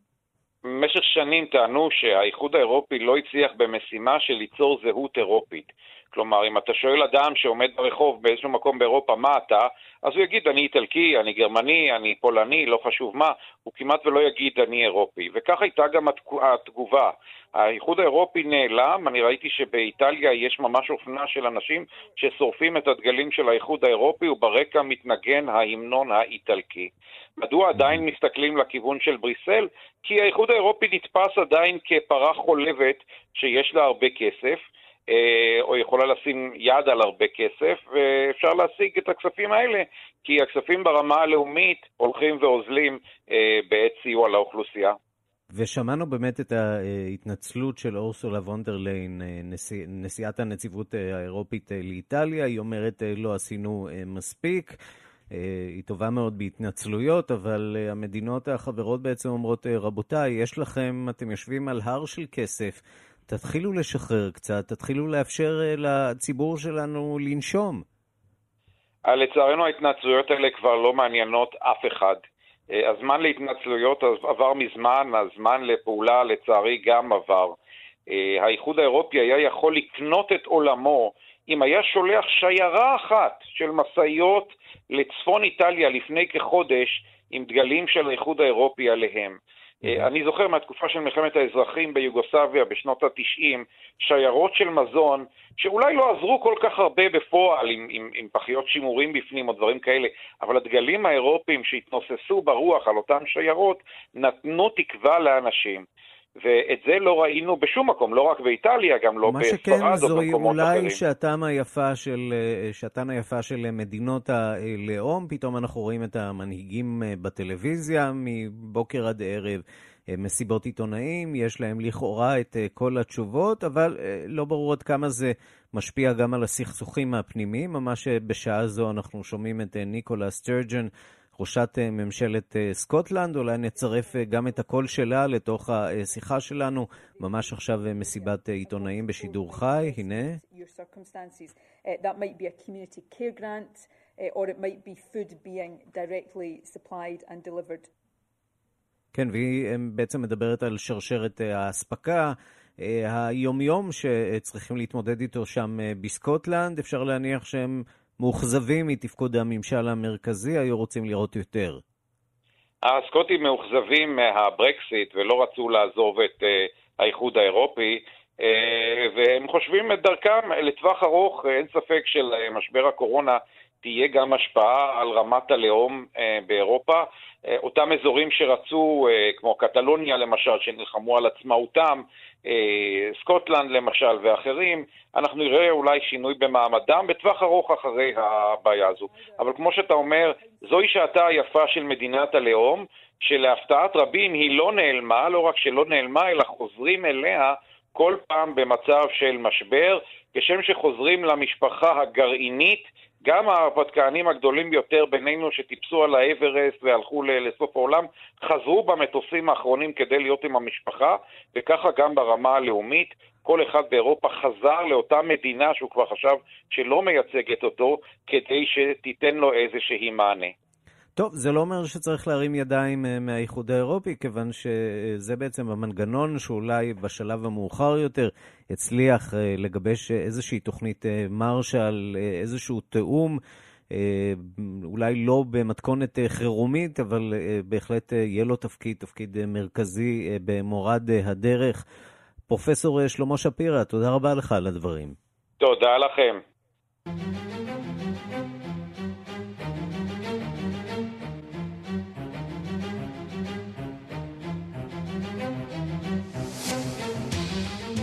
[SPEAKER 12] במשך שנים טענו שהאיחוד האירופי לא הצליח במשימה של ליצור זהות אירופית. כלומר, אם אתה שואל אדם שעומד ברחוב באיזשהו מקום באירופה, מה אתה? אז הוא יגיד, אני איטלקי, אני גרמני, אני פולני, לא חשוב מה, הוא כמעט ולא יגיד, אני אירופי. וכך הייתה גם התגובה. האיחוד האירופי נעלם, אני ראיתי שבאיטליה יש ממש אופנה של אנשים ששורפים את הדגלים של האיחוד האירופי וברקע מתנגן ההמנון האיטלקי. מדוע עדיין מסתכלים לכיוון של בריסל? כי האיחוד האירופי נתפס עדיין כפרה חולבת שיש לה הרבה כסף. אה, או יכולה לשים יד על הרבה כסף, ואפשר להשיג את הכספים האלה, כי הכספים ברמה הלאומית הולכים ואוזלים אה, בעת סיוע לאוכלוסייה.
[SPEAKER 1] ושמענו באמת את ההתנצלות של אורסולה וונדרליין, נשיא, נשיאת הנציבות האירופית לאיטליה. היא אומרת, לא עשינו מספיק. היא טובה מאוד בהתנצלויות, אבל המדינות החברות בעצם אומרות, רבותיי, יש לכם, אתם יושבים על הר של כסף, תתחילו לשחרר קצת, תתחילו לאפשר אה, לציבור שלנו לנשום.
[SPEAKER 12] אה, לצערנו ההתנצלויות האלה כבר לא מעניינות אף אחד. אה, הזמן להתנצלויות עבר מזמן, הזמן לפעולה לצערי גם עבר. האיחוד האירופי היה יכול לקנות את עולמו אם היה שולח שיירה אחת של משאיות לצפון איטליה לפני כחודש עם דגלים של האיחוד האירופי עליהם. אה, אני זוכר מהתקופה של מלחמת האזרחים ביוגוסלביה בשנות ה-90, שיירות של מזון, שאולי לא עזרו כל כך הרבה בפועל עם, עם, עם פחיות שימורים בפנים או דברים כאלה, אבל הדגלים האירופיים שהתנוססו ברוח על אותן שיירות נתנו תקווה לאנשים. ואת זה לא ראינו בשום מקום, לא רק באיטליה, גם לא בספרד או במקומות אחרים.
[SPEAKER 1] מה שכן, זוהי אולי שעתם היפה של, אה, שעתן היפה של מדינות הלאום, פתאום אנחנו רואים את המנהיגים אה, בטלוויזיה מבוקר עד ערב. אה, מסיבות עיתונאים, יש להם לכאורה את כל התשובות, אבל לא ברור עד כמה זה משפיע גם על הסכסוכים הפנימיים. ממש בשעה זו אנחנו שומעים את ניקולה סטרג'ן, ראשת אה, ממשלת אה, סקוטלנד. אולי נצרף אה, גם את הקול שלה לתוך השיחה שלנו, ממש עכשיו מסיבת עיתונאים בשידור חי. הנה. כן, והיא בעצם מדברת על שרשרת האספקה. היומיום שצריכים להתמודד איתו שם בסקוטלנד, אפשר להניח שהם מאוכזבים מתפקוד הממשל המרכזי, היו רוצים לראות יותר.
[SPEAKER 12] הסקוטים מאוכזבים מהברקסיט ולא רצו לעזוב את uh, האיחוד האירופי, uh, והם חושבים את דרכם לטווח ארוך, אין ספק שלמשבר הקורונה תהיה גם השפעה על רמת הלאום uh, באירופה. Uh, אותם אזורים שרצו, uh, כמו קטלוניה למשל, שנלחמו על עצמאותם, אה, סקוטלנד למשל ואחרים, אנחנו נראה אולי שינוי במעמדם בטווח ארוך אחרי הבעיה הזו. אבל כמו שאתה אומר, זוהי שעתה היפה של מדינת הלאום, שלהפתעת רבים היא לא נעלמה, לא רק שלא נעלמה, אלא חוזרים אליה כל פעם במצב של משבר, כשם שחוזרים למשפחה הגרעינית גם ההרפתקנים הגדולים ביותר בינינו שטיפסו על האברסט והלכו לסוף העולם, חזרו במטוסים האחרונים כדי להיות עם המשפחה, וככה גם ברמה הלאומית. כל אחד באירופה חזר לאותה מדינה שהוא כבר חשב שלא מייצגת אותו, כדי שתיתן לו איזושהי מענה.
[SPEAKER 1] טוב, זה לא אומר שצריך להרים ידיים אה, מהאיחוד האירופי, כיוון שזה בעצם המנגנון שאולי בשלב המאוחר יותר הצליח אה, לגבש איזושהי תוכנית אה, מרשל, איזשהו תיאום, אולי לא במתכונת חירומית, אבל בהחלט יהיה לו תפקיד, תפקיד מרכזי במורד הדרך. פרופסור שלמה שפירא, תודה רבה לך על הדברים.
[SPEAKER 12] תודה לכם.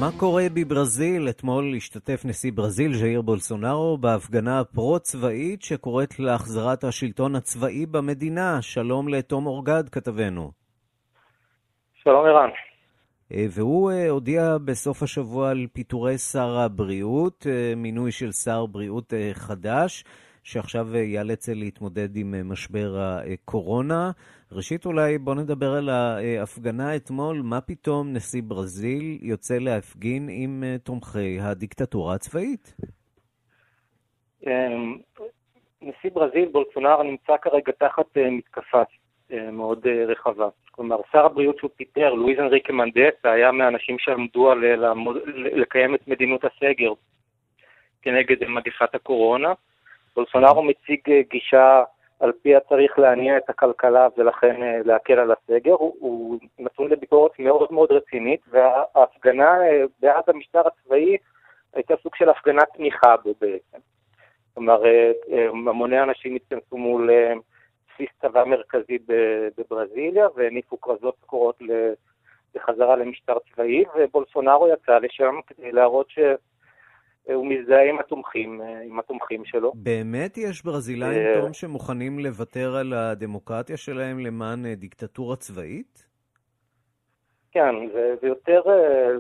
[SPEAKER 1] מה קורה בברזיל? אתמול השתתף נשיא ברזיל, ז'איר בולסונארו, בהפגנה פרו-צבאית שקוראת להחזרת השלטון הצבאי במדינה. שלום לתום אורגד, כתבנו.
[SPEAKER 13] שלום ערן.
[SPEAKER 1] אה, והוא אה, הודיע בסוף השבוע על פיטורי שר הבריאות, אה, מינוי של שר בריאות חדש. שעכשיו ייאלץ להתמודד עם משבר הקורונה. ראשית, אולי בוא נדבר על ההפגנה אתמול. מה פתאום נשיא ברזיל יוצא להפגין עם תומכי הדיקטטורה הצבאית?
[SPEAKER 13] אמ, נשיא ברזיל, בולסונאר, נמצא כרגע תחת מתקפה מאוד רחבה. כלומר, שר הבריאות שהוא פיטר, לואיז אנריקה מנדסה, היה מהאנשים שעמדו על לקיים את מדיניות הסגר כנגד מגפת הקורונה. בולסונארו מציג גישה על פיה צריך להניע את הכלכלה ולכן אה, להקל על הסגר, הוא, הוא נתון לביקורת מאוד מאוד רצינית, וההפגנה אה, בעד המשטר הצבאי הייתה סוג של הפגנת תמיכה בו בעצם. כלומר, אה, המוני אנשים התכנסו מול בסיס צבא מרכזי בברזיליה והניפו כרזות קורות לחזרה למשטר צבאי, ובולסונארו יצא לשם כדי להראות ש... הוא מזדהה עם התומכים, עם התומכים שלו.
[SPEAKER 1] באמת יש ברזילאים, תום, שמוכנים לוותר על הדמוקרטיה שלהם למען דיקטטורה צבאית?
[SPEAKER 13] כן, זה, זה, יותר,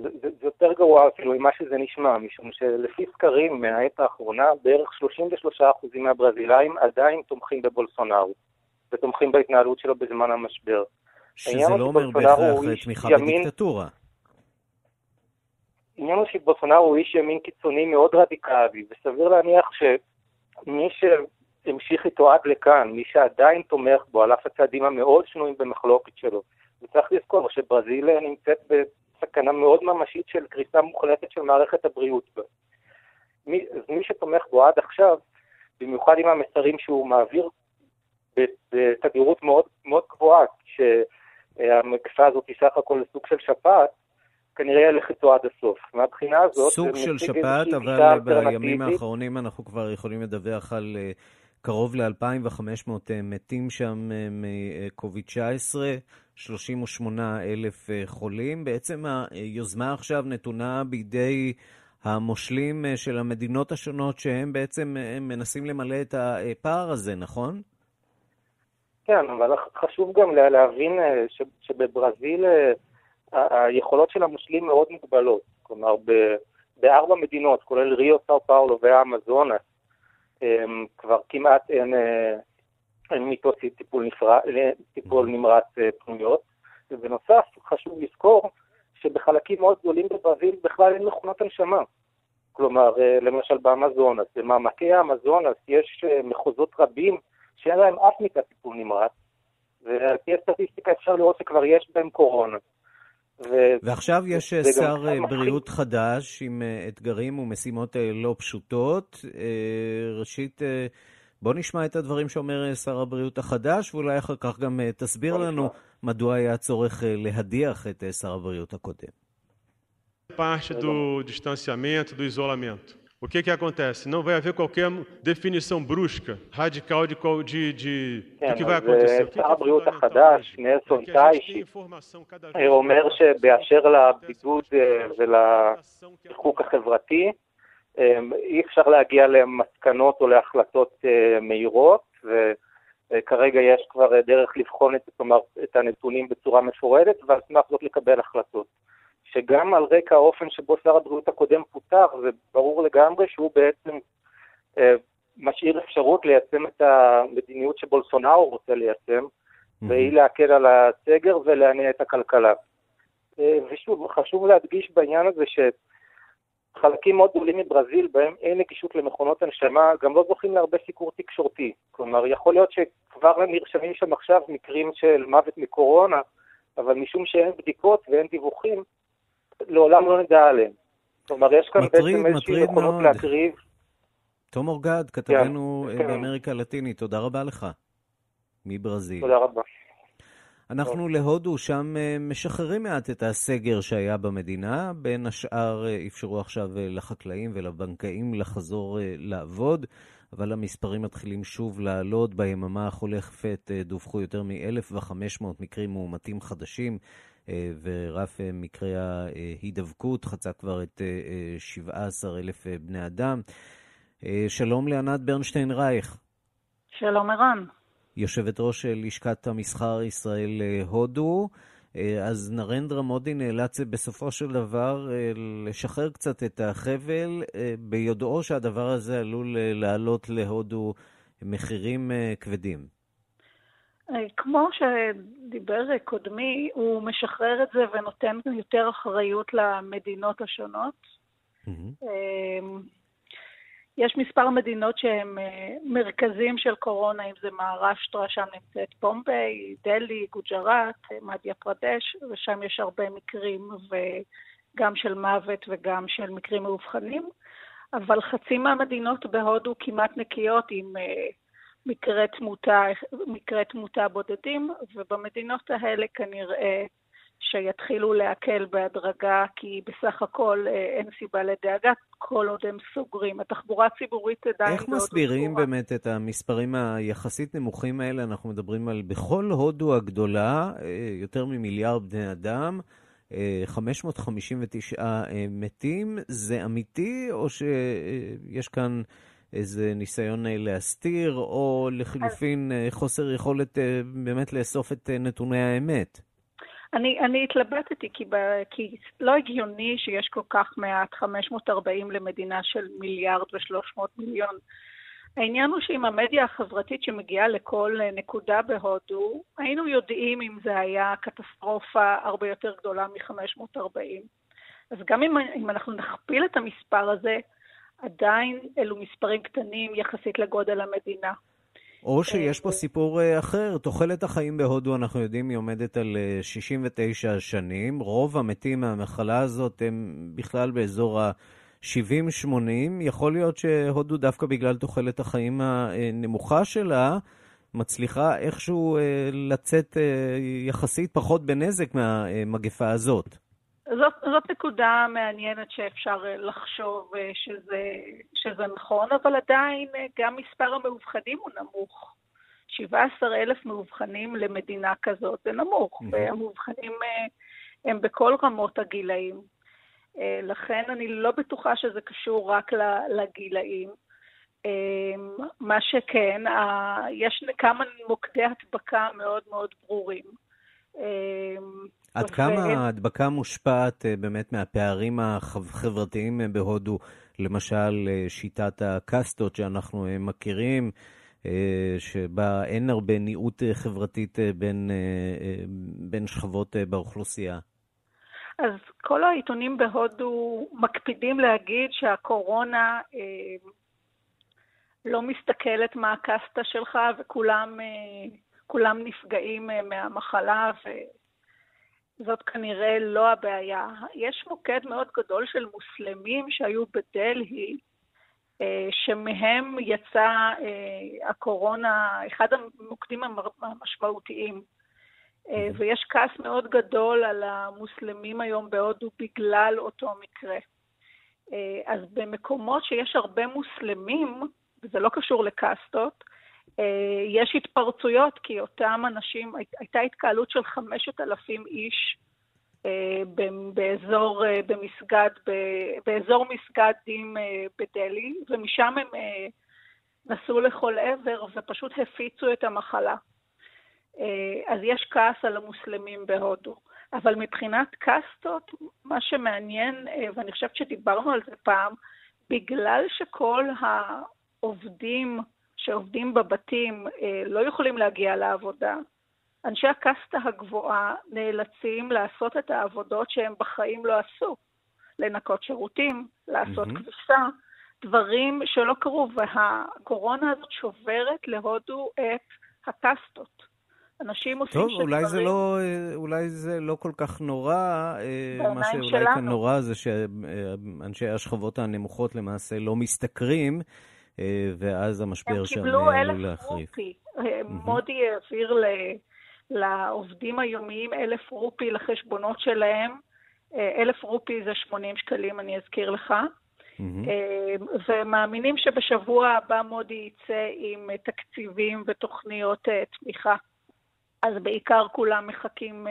[SPEAKER 13] זה, זה יותר גרוע אפילו ממה שזה נשמע, משום שלפי סקרים מהעת האחרונה, בערך 33% מהברזילאים עדיין תומכים בבולסונארו, ותומכים בהתנהלות שלו בזמן המשבר.
[SPEAKER 1] שזה לא אומר בהכרח תמיכה ימין... בדיקטטורה.
[SPEAKER 13] העניין הוא שבולסונארו הוא איש ימין קיצוני מאוד רדיקלי, וסביר להניח שמי שהמשיך איתו עד לכאן, מי שעדיין תומך בו, על אף הצעדים המאוד שנויים במחלוקת שלו, וצריך לזכור שברזיל נמצאת בסכנה מאוד ממשית של קריסה מוחלטת של מערכת הבריאות בה. מי, מי שתומך בו עד עכשיו, במיוחד עם המסרים שהוא מעביר בתדירות מאוד, מאוד גבוהה, שהמגפה הזאת היא סך הכל סוג של שפעת, כנראה ילך איתו עד הסוף. מהבחינה הזאת...
[SPEAKER 1] סוג של שפעת, אבל בימים האחרונים אנחנו כבר יכולים לדווח על אה, קרוב ל-2,500 אה, מתים שם אה, מ-COVID-19, 38 אלף חולים. בעצם היוזמה עכשיו נתונה בידי המושלים של המדינות השונות, שהם בעצם מנסים למלא את הפער הזה, נכון?
[SPEAKER 13] כן, אבל חשוב גם להבין שבברזיל... היכולות של המושלים מאוד מוגבלות. כלומר, בארבע מדינות, כולל ריו, סאו פאולו והאמזונס, כבר כמעט אין, אה, אין מיטות טיפול, נפרד, טיפול נמרץ אה, פנויות. ובנוסף, חשוב לזכור שבחלקים מאוד גדולים בברזיל בכלל אין מכונות הנשמה. כלומר, אה, למשל באמזונס, במעמקי האמזונס יש מחוזות רבים שאין להם אף מיטת טיפול נמרץ, ועל פי הסטטיסטיקה אפשר לראות שכבר יש בהם קורונה.
[SPEAKER 1] ו... ועכשיו יש אה, שר אה, בריאות חדש עם אה, אתגרים ומשימות לא פשוטות. ראשית, בוא נשמע את הדברים שאומר שר הבריאות החדש, ואולי אחר כך גם תסביר לנו מדוע היה צורך להדיח את שר הבריאות הקודם.
[SPEAKER 14] parte do distanciamento, do isolamento. O que, que acontece? Não vai haver qualquer definição brusca, radical de, de, de
[SPEAKER 13] כן,
[SPEAKER 14] do que vai acontecer.
[SPEAKER 13] שר הבריאות החדש, נלסון טיישי, אומר שבאשר לבידוד ולריחוק החברתי, אי אפשר להגיע למסקנות או להחלטות מהירות, וכרגע יש כבר דרך לבחון את, כלומר, את הנתונים בצורה מפורדת, ועל סמך זאת לקבל החלטות. שגם על רקע האופן שבו שר הבריאות הקודם פוטר, זה ברור לגמרי שהוא בעצם אה, משאיר אפשרות ליישם את המדיניות שבולסונאו רוצה ליישם, mm-hmm. והיא להקל על הסגר ולהניע את הכלכלה. אה, ושוב, חשוב להדגיש בעניין הזה שחלקים מאוד גדולים מברזיל, בהם אין נגישות למכונות הנשמה, גם לא זוכים להרבה סיקור תקשורתי. כלומר, יכול להיות שכבר נרשמים שם עכשיו מקרים של מוות מקורונה, אבל משום שאין בדיקות ואין דיווחים, לעולם לא נדע עליהם. כלומר, יש כאן
[SPEAKER 1] מטריד,
[SPEAKER 13] בעצם איזושהי נכונות להקריב.
[SPEAKER 1] תום אורגד, כתבנו כן, באמריקה הלטינית, תודה רבה לך, מברזיל.
[SPEAKER 13] תודה רבה.
[SPEAKER 1] אנחנו. להודו, שם אה, משחררים מעט את הסגר שהיה במדינה. בין השאר אה, אפשרו עכשיו אה, לחקלאים ולבנקאים לחזור לעבוד, אבל המספרים מתחילים שוב לעלות. ביממה החולפת דווחו יותר מ-1,500 מקרים מאומתים חדשים. אה, ורף אה, מקרי ההידבקות חצה כבר את 17,000 אה, בני אדם. שלום לענת ברנשטיין רייך.
[SPEAKER 15] שלום ערן.
[SPEAKER 1] יושבת ראש לשכת המסחר ישראל-הודו. אז נרנדרה מודי נאלץ בסופו של דבר לשחרר קצת את החבל, ביודעו שהדבר הזה עלול לעלות להודו מחירים כבדים.
[SPEAKER 15] אה, כמו שדיבר קודמי, הוא משחרר את זה ונותן יותר אחריות למדינות השונות. Mm-hmm. יש מספר מדינות שהן מרכזים של קורונה, אם זה מהרשטרה, שם נמצאת פומביי, דלי, גוג'ראט, מדיה פרדש, ושם יש הרבה מקרים, וגם של מוות וגם של מקרים מאובחנים. אבל חצי מהמדינות בהודו כמעט נקיות עם מקרי תמותה, מקרי תמותה בודדים, ובמדינות האלה כנראה שיתחילו להקל בהדרגה, כי בסך הכל אה, אין סיבה לדאגה כל עוד הם סוגרים. התחבורה הציבורית עדיין...
[SPEAKER 1] איך מסבירים סגורה. באמת את המספרים היחסית נמוכים האלה? אנחנו מדברים על בכל הודו הגדולה, אה, יותר ממיליארד בני אדם. 559 אה, מתים, זה אמיתי או שיש כאן איזה ניסיון להסתיר, או לחילופין חוסר יכולת באמת לאסוף את נתוני האמת?
[SPEAKER 15] אני, אני התלבטתי, כי, ב, כי לא הגיוני שיש כל כך מעט, 540 למדינה של מיליארד ו-300 מיליון. העניין הוא שעם המדיה החברתית שמגיעה לכל נקודה בהודו, היינו יודעים אם זה היה קטסטרופה הרבה יותר גדולה מ-540. אז גם אם, אם אנחנו נכפיל את המספר הזה, עדיין אלו מספרים קטנים יחסית לגודל המדינה.
[SPEAKER 1] או שיש פה סיפור אה, אחר. תוחלת החיים בהודו, אנחנו יודעים, היא עומדת על 69 אה, שנים. רוב המתים מהמחלה הזאת הם בכלל באזור ה-70-80. יכול להיות שהודו, דווקא בגלל תוחלת החיים הנמוכה שלה, מצליחה איכשהו אה, לצאת יחסית פחות בנזק מהמגפה הזאת.
[SPEAKER 15] זאת, זאת נקודה מעניינת שאפשר אה, לחשוב אה, שזה, שזה נכון, אבל עדיין אה, גם מספר המאובחנים הוא נמוך. 17 אלף מאובחנים למדינה כזאת זה נמוך, mm-hmm. והמאובחנים הם בכל רמות הגילאים. לכן אני לא בטוחה שזה קשור רק לגילאים. מה שכן, יש כמה מוקדי הדבקה מאוד מאוד ברורים.
[SPEAKER 1] עד כמה ההדבקה מושפעת אה, באמת מהפערים החברתיים אה, בהודו, למשל אה, שיטת הקאסטות שאנחנו מכירים, שבה אין הרבה ניעות חברתית בין, בין שכבות באוכלוסייה?
[SPEAKER 15] אז כל העיתונים בהודו מקפידים להגיד שהקורונה לא מסתכלת מה הקסטה שלך וכולם נפגעים מהמחלה ו... זאת כנראה לא הבעיה. יש מוקד מאוד גדול של מוסלמים שהיו בדלהי, אה, שמהם יצא אה, הקורונה, אחד המוקדים המשמעותיים. אה, ויש כעס מאוד גדול על המוסלמים היום בהודו בגלל אותו מקרה. אז במקומות שיש הרבה מוסלמים, וזה לא קשור לקאסטות, יש התפרצויות, כי אותם אנשים, הייתה התקהלות של 5,000 איש אה, באזור, אה, במסגד, באזור מסגדים בדלהי, ומשם הם נסעו לכל עבר ופשוט הפיצו את המחלה. אז יש כעס על המוסלמים בהודו. אבל מבחינת קאסטות, מה שמעניין, ואני חושבת שדיברנו על זה פעם, בגלל שכל העובדים שעובדים בבתים אה, לא יכולים להגיע לעבודה, אנשי הקסטה הגבוהה נאלצים לעשות את העבודות שהם בחיים לא עשו. לנקות שירותים, לעשות mm-hmm. כביסה, דברים שלא קרו, והקורונה הזאת שוברת להודו את הקסטות. אנשים עושים
[SPEAKER 1] טוב, אולי שדברים... זה לא, אה, אולי זה לא כל כך נורא. אה, מה שאולי. כאן נורא זה שאנשי השכבות הנמוכות למעשה לא משתכרים. אה, ואז המשבר שם עלול להחריף.
[SPEAKER 15] רופי. אה, מודי העביר לעובדים היומיים אלף רופי לחשבונות שלהם. אה, אלף רופי זה 80 שקלים, אני אזכיר לך. ומאמינים שבשבוע הבא מודי יצא עם תקציבים ותוכניות תמיכה. אז בעיקר כולם מחכים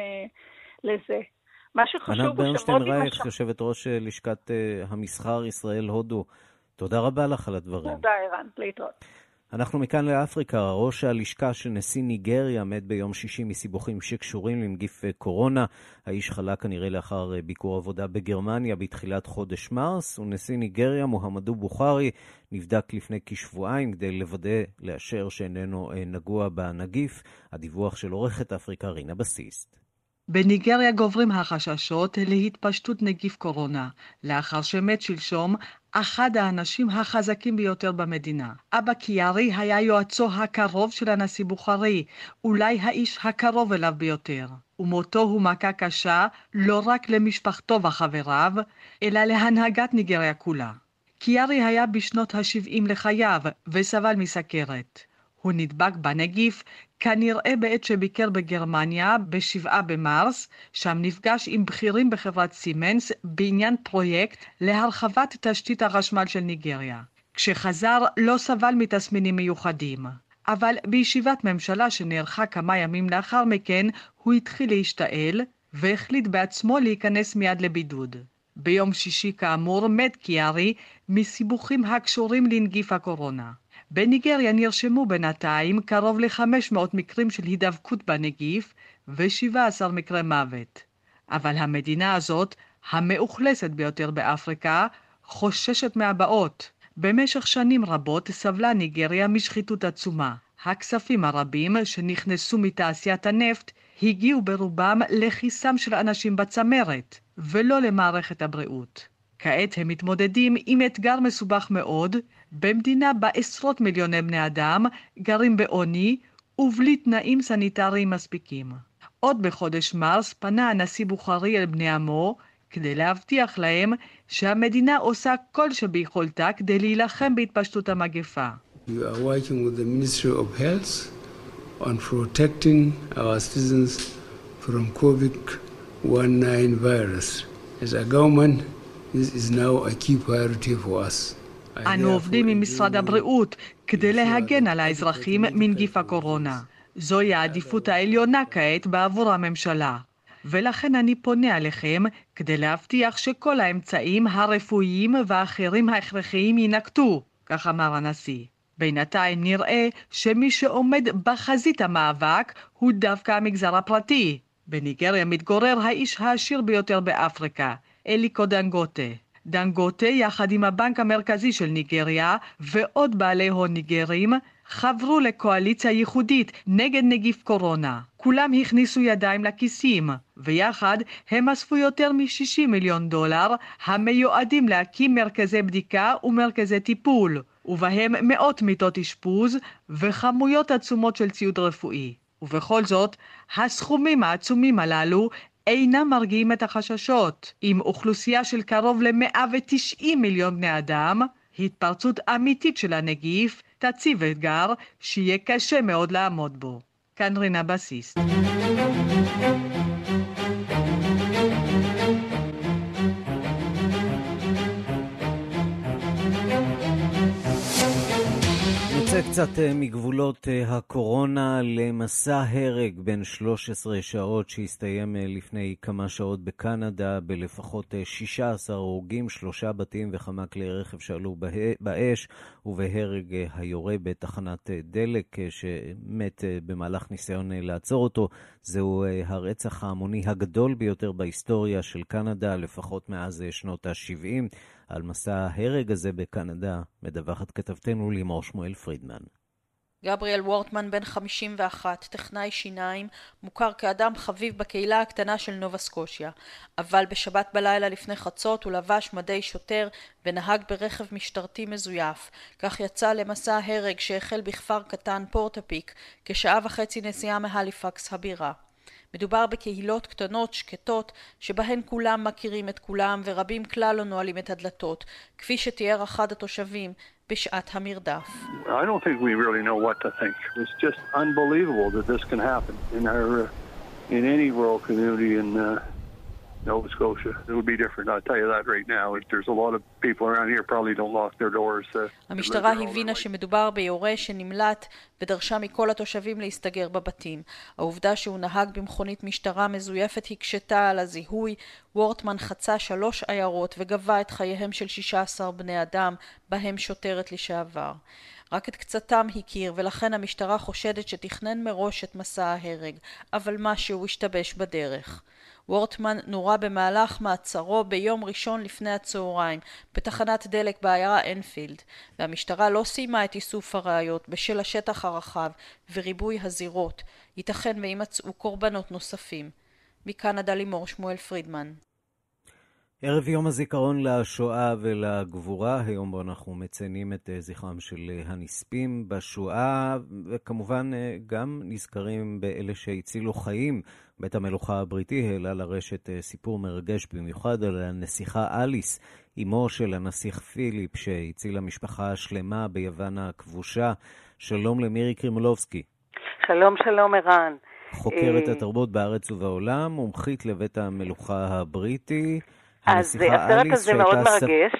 [SPEAKER 15] לזה. מה שחשוב הוא שמודי...
[SPEAKER 1] ענת ברנשטיין רייך, יושבת ראש לשכת המסחר ישראל-הודו, תודה רבה לך על הדברים.
[SPEAKER 15] תודה, ערן. להתראות.
[SPEAKER 1] אנחנו מכאן לאפריקה. ראש הלשכה של נשיא ניגריה מת ביום שישי מסיבוכים שקשורים לנגיף קורונה. האיש חלה כנראה לאחר ביקור עבודה בגרמניה בתחילת חודש מרס, ונשיא ניגריה, מוחמדו בוכרי, נבדק לפני כשבועיים כדי לוודא, לאשר שאיננו נגוע בנגיף. הדיווח של עורכת אפריקה רינה בסיסט.
[SPEAKER 16] בניגריה גוברים החששות להתפשטות נגיף קורונה, לאחר שמת שלשום אחד האנשים החזקים ביותר במדינה. אבא קיארי היה יועצו הקרוב של הנשיא בוכרי, אולי האיש הקרוב אליו ביותר. ומותו הוא מכה קשה לא רק למשפחתו וחבריו, אלא להנהגת ניגריה כולה. קיארי היה בשנות ה-70 לחייו וסבל מסכרת. הוא נדבק בנגיף כנראה בעת שביקר בגרמניה ב-7 במרס, שם נפגש עם בכירים בחברת סימנס בעניין פרויקט להרחבת תשתית החשמל של ניגריה. כשחזר לא סבל מתסמינים מיוחדים, אבל בישיבת ממשלה שנערכה כמה ימים לאחר מכן הוא התחיל להשתעל והחליט בעצמו להיכנס מיד לבידוד. ביום שישי כאמור מת קיארי מסיבוכים הקשורים לנגיף הקורונה. בניגריה נרשמו בינתיים קרוב ל-500 מקרים של הידבקות בנגיף ו-17 מקרי מוות. אבל המדינה הזאת, המאוכלסת ביותר באפריקה, חוששת מהבאות. במשך שנים רבות סבלה ניגריה משחיתות עצומה. הכספים הרבים שנכנסו מתעשיית הנפט הגיעו ברובם לכיסם של אנשים בצמרת, ולא למערכת הבריאות. כעת הם מתמודדים עם אתגר מסובך מאוד, במדינה בה עשרות מיליוני בני אדם גרים בעוני ובלי תנאים סניטריים מספיקים. עוד בחודש מרס פנה הנשיא בוכרי אל בני עמו כדי להבטיח להם שהמדינה עושה כל שביכולתה כדי להילחם בהתפשטות המגפה. We are working with the Ministry of Health on protecting our citizens from COVID-19 virus. As a government, this is now a key priority for us. אנו עובדים עם משרד הבריאות כדי להגן על האזרחים מנגיף הקורונה. זוהי העדיפות העליונה כעת בעבור הממשלה. ולכן אני פונה אליכם כדי להבטיח שכל האמצעים הרפואיים והאחרים ההכרחיים יינקטו, כך אמר הנשיא. בינתיים נראה שמי שעומד בחזית המאבק הוא דווקא המגזר הפרטי. בניגריה מתגורר האיש העשיר ביותר באפריקה, אליקו דנגוטה. דנגוטה, יחד עם הבנק המרכזי של ניגריה ועוד בעלי הון ניגרים, חברו לקואליציה ייחודית נגד נגיף קורונה. כולם הכניסו ידיים לכיסים, ויחד הם אספו יותר מ-60 מיליון דולר המיועדים להקים מרכזי בדיקה ומרכזי טיפול, ובהם מאות מיטות אשפוז וכמויות עצומות של ציוד רפואי. ובכל זאת, הסכומים העצומים הללו אינם מרגיעים את החששות. עם אוכלוסייה של קרוב ל-190 מיליון בני אדם, התפרצות אמיתית של הנגיף תציב אתגר שיהיה קשה מאוד לעמוד בו. כאן רינה בסיס.
[SPEAKER 1] קצת אה, מגבולות אה, הקורונה למסע הרג בין 13 שעות שהסתיים אה, לפני כמה שעות בקנדה בלפחות 16 הרוגים, שלושה בתים וכמה כלי רכב שעלו באש ובהרג היורה בתחנת דלק שמת במהלך ניסיון לעצור אותו. זהו הרצח ההמוני הגדול ביותר בהיסטוריה של קנדה, לפחות מאז שנות ה-70. על מסע ההרג הזה בקנדה מדווחת כתבתנו לימור שמואל פרידמן.
[SPEAKER 17] גבריאל וורטמן, בן 51, טכנאי שיניים, מוכר כאדם חביב בקהילה הקטנה של נובה סקושיה, אבל בשבת בלילה לפני חצות הוא לבש מדי שוטר ונהג ברכב משטרתי מזויף. כך יצא למסע הרג שהחל בכפר קטן פורטפיק, כשעה וחצי נסיעה מהליפקס הבירה. מדובר בקהילות קטנות, שקטות, שבהן כולם מכירים את כולם ורבים כלל לא נועלים את הדלתות, כפי שתיאר אחד התושבים בשעת המרדף. In any rural community in uh, Nova Scotia. It would be different, I'll tell you that right now. There's a lot of people around here probably don't lock their doors. Uh, המשטרה הבינה שמדובר ביורה שנמלט ודרשה מכל התושבים להסתגר בבתים. העובדה שהוא נהג במכונית משטרה מזויפת הקשתה על הזיהוי. וורטמן חצה שלוש עיירות וגבה את חייהם של 16 בני אדם, בהם שוטרת לשעבר. רק את קצתם הכיר ולכן המשטרה חושדת שתכנן מראש את מסע ההרג, אבל משהו השתבש בדרך. וורטמן נורה במהלך מעצרו ביום ראשון לפני הצהריים בתחנת דלק בעיירה אנפילד והמשטרה לא סיימה את איסוף הראיות בשל השטח הרחב וריבוי הזירות ייתכן וימצאו קורבנות נוספים מקנדה לימור שמואל פרידמן.
[SPEAKER 1] ערב יום הזיכרון לשואה ולגבורה, היום בו אנחנו מציינים את אה, זכרם של אה, הנספים בשואה, וכמובן אה, גם נזכרים באלה שהצילו חיים. בית המלוכה הבריטי העלה לרשת סיפור מרגש במיוחד על הנסיכה אליס, אמו של הנסיך פיליפ, שהצילה משפחה שלמה ביוון הכבושה. שלום למירי קרימולובסקי.
[SPEAKER 18] שלום, שלום, ערן.
[SPEAKER 1] חוקרת התרבות בארץ ובעולם, מומחית לבית המלוכה הבריטי.
[SPEAKER 18] אז הסרט הזה מאוד מרגש.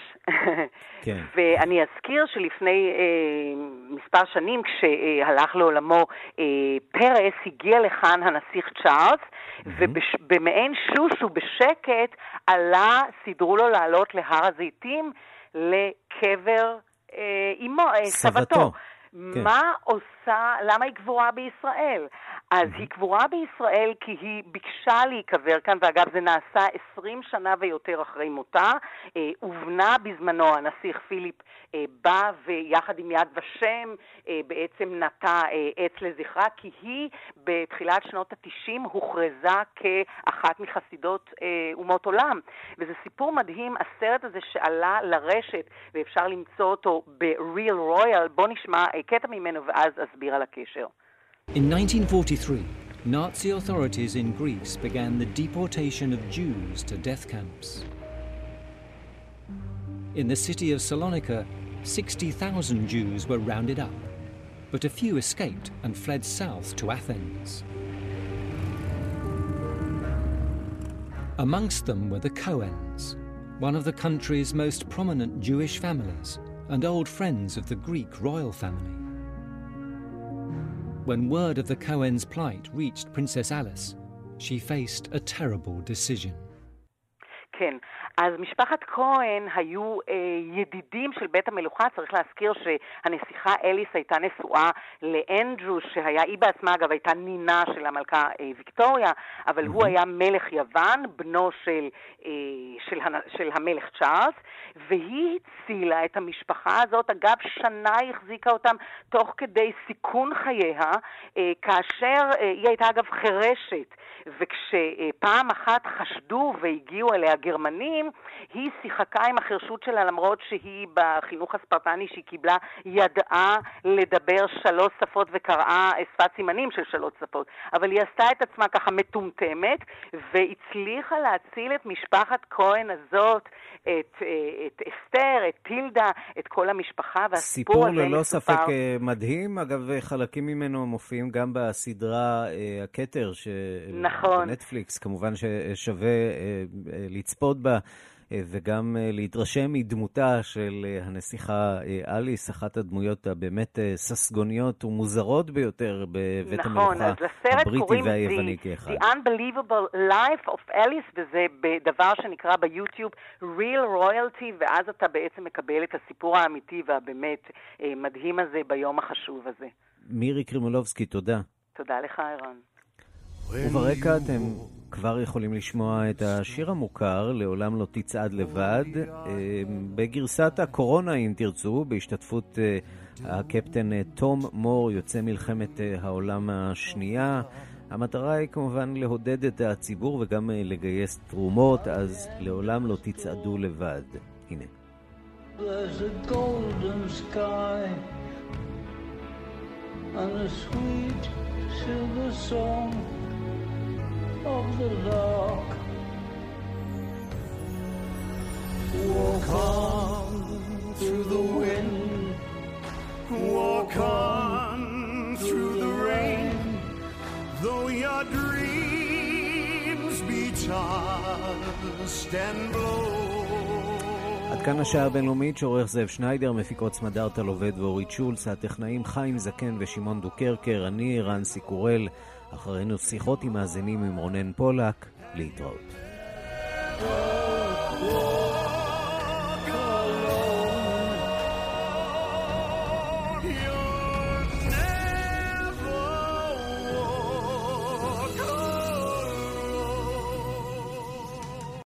[SPEAKER 18] כן. ואני אזכיר שלפני אה, מספר שנים, כשהלך לעולמו אה, פרס, הגיע לכאן הנסיך צ'ארלס, mm-hmm. ובמעין שוש ובשקט עלה, סידרו לו לעלות להר הזיתים לקבר אה, אמו, אה, סבתו. כן. מה עושה, למה היא גבורה בישראל? אז היא קבורה בישראל כי היא ביקשה להיקבר כאן, ואגב זה נעשה 20 שנה ויותר אחרי מותה. אה, ובנה בזמנו, הנסיך פיליפ אה, בא ויחד עם יד ושם אה, בעצם נטע עץ לזכרה, כי היא בתחילת שנות ה-90 הוכרזה כאחת מחסידות אומות עולם. וזה סיפור מדהים, הסרט הזה שעלה לרשת, ואפשר למצוא אותו ב-real royal, בוא נשמע קטע ממנו ואז אסביר על הקשר.
[SPEAKER 19] In 1943, Nazi authorities in Greece began the deportation of Jews to death camps. In the city of Salonika, 60,000 Jews were rounded up, but a few escaped and fled south to Athens. Amongst them were the Cohens, one of the country's most prominent Jewish families and old friends of the Greek royal family. When word of the Cohen's plight reached Princess Alice, she faced a terrible decision.
[SPEAKER 18] כן, אז משפחת כהן היו אה, ידידים של בית המלוכה, צריך להזכיר שהנסיכה אליס הייתה נשואה לאנדרו, שהיה, היא בעצמה אגב הייתה נינה של המלכה אה, ויקטוריה, אבל. הוא היה מלך יוון, בנו של, אה, של, של המלך צ'ארלס, והיא הצילה את המשפחה הזאת, אגב שנה החזיקה אותם תוך כדי סיכון חייה, אה, כאשר אה, היא הייתה אגב חירשת. וכשפעם אחת חשדו והגיעו אליה גרמנים, היא שיחקה עם החרשות שלה למרות שהיא בחינוך הספרטני שהיא קיבלה ידעה לדבר שלוש שפות וקראה שפת סימנים של שלוש שפות. אבל היא עשתה את עצמה ככה מטומטמת והצליחה להציל את משפחת כהן הזאת, את, את אסתר, את טילדה, את כל המשפחה, והסיפור
[SPEAKER 1] הזה ללא מסופר... ספק אה, מדהים. אגב, חלקים ממנו מופיעים גם בסדרה אה, הכתר, ש... נכון. בנטפליקס, כמובן ששווה אה, אה, לצפות בה. אה, וגם להתרשם מדמותה של הנסיכה אליס, אחת הדמויות הבאמת ססגוניות ומוזרות ביותר בבית
[SPEAKER 18] נכון,
[SPEAKER 1] המלוכה הבריטי והיווני כאחד.
[SPEAKER 18] The Unbelievable Life of Alice, וזה בדבר שנקרא ביוטיוב Real Royalty, ואז אתה בעצם מקבל את הסיפור האמיתי והבאמת מדהים הזה ביום החשוב הזה.
[SPEAKER 1] מירי קרימולובסקי, תודה.
[SPEAKER 18] תודה לך, ערן.
[SPEAKER 1] וברקע אתם כבר יכולים לשמוע את השיר המוכר, לעולם לא תצעד לבד, אה, בגרסת הקורונה, אם תרצו, בהשתתפות אה, הקפטן אה, תום מור, יוצא מלחמת העולם השנייה. המטרה היא כמובן לעודד את הציבור וגם לגייס תרומות, אז לעולם לא תצעדו לבד. הנה. And a sweet silver song of the lark. Walk on through the wind, walk on through the rain, though your dreams be tossed and blown. עד כאן השעה הבינלאומית שעורך זאב שניידר, מפיקות סמדארטה לובד ואורית שולץ, הטכנאים חיים זקן ושמעון דוקרקר, אני רנסי קורל. אחרינו שיחות עם מאזינים עם רונן פולק, להתראות.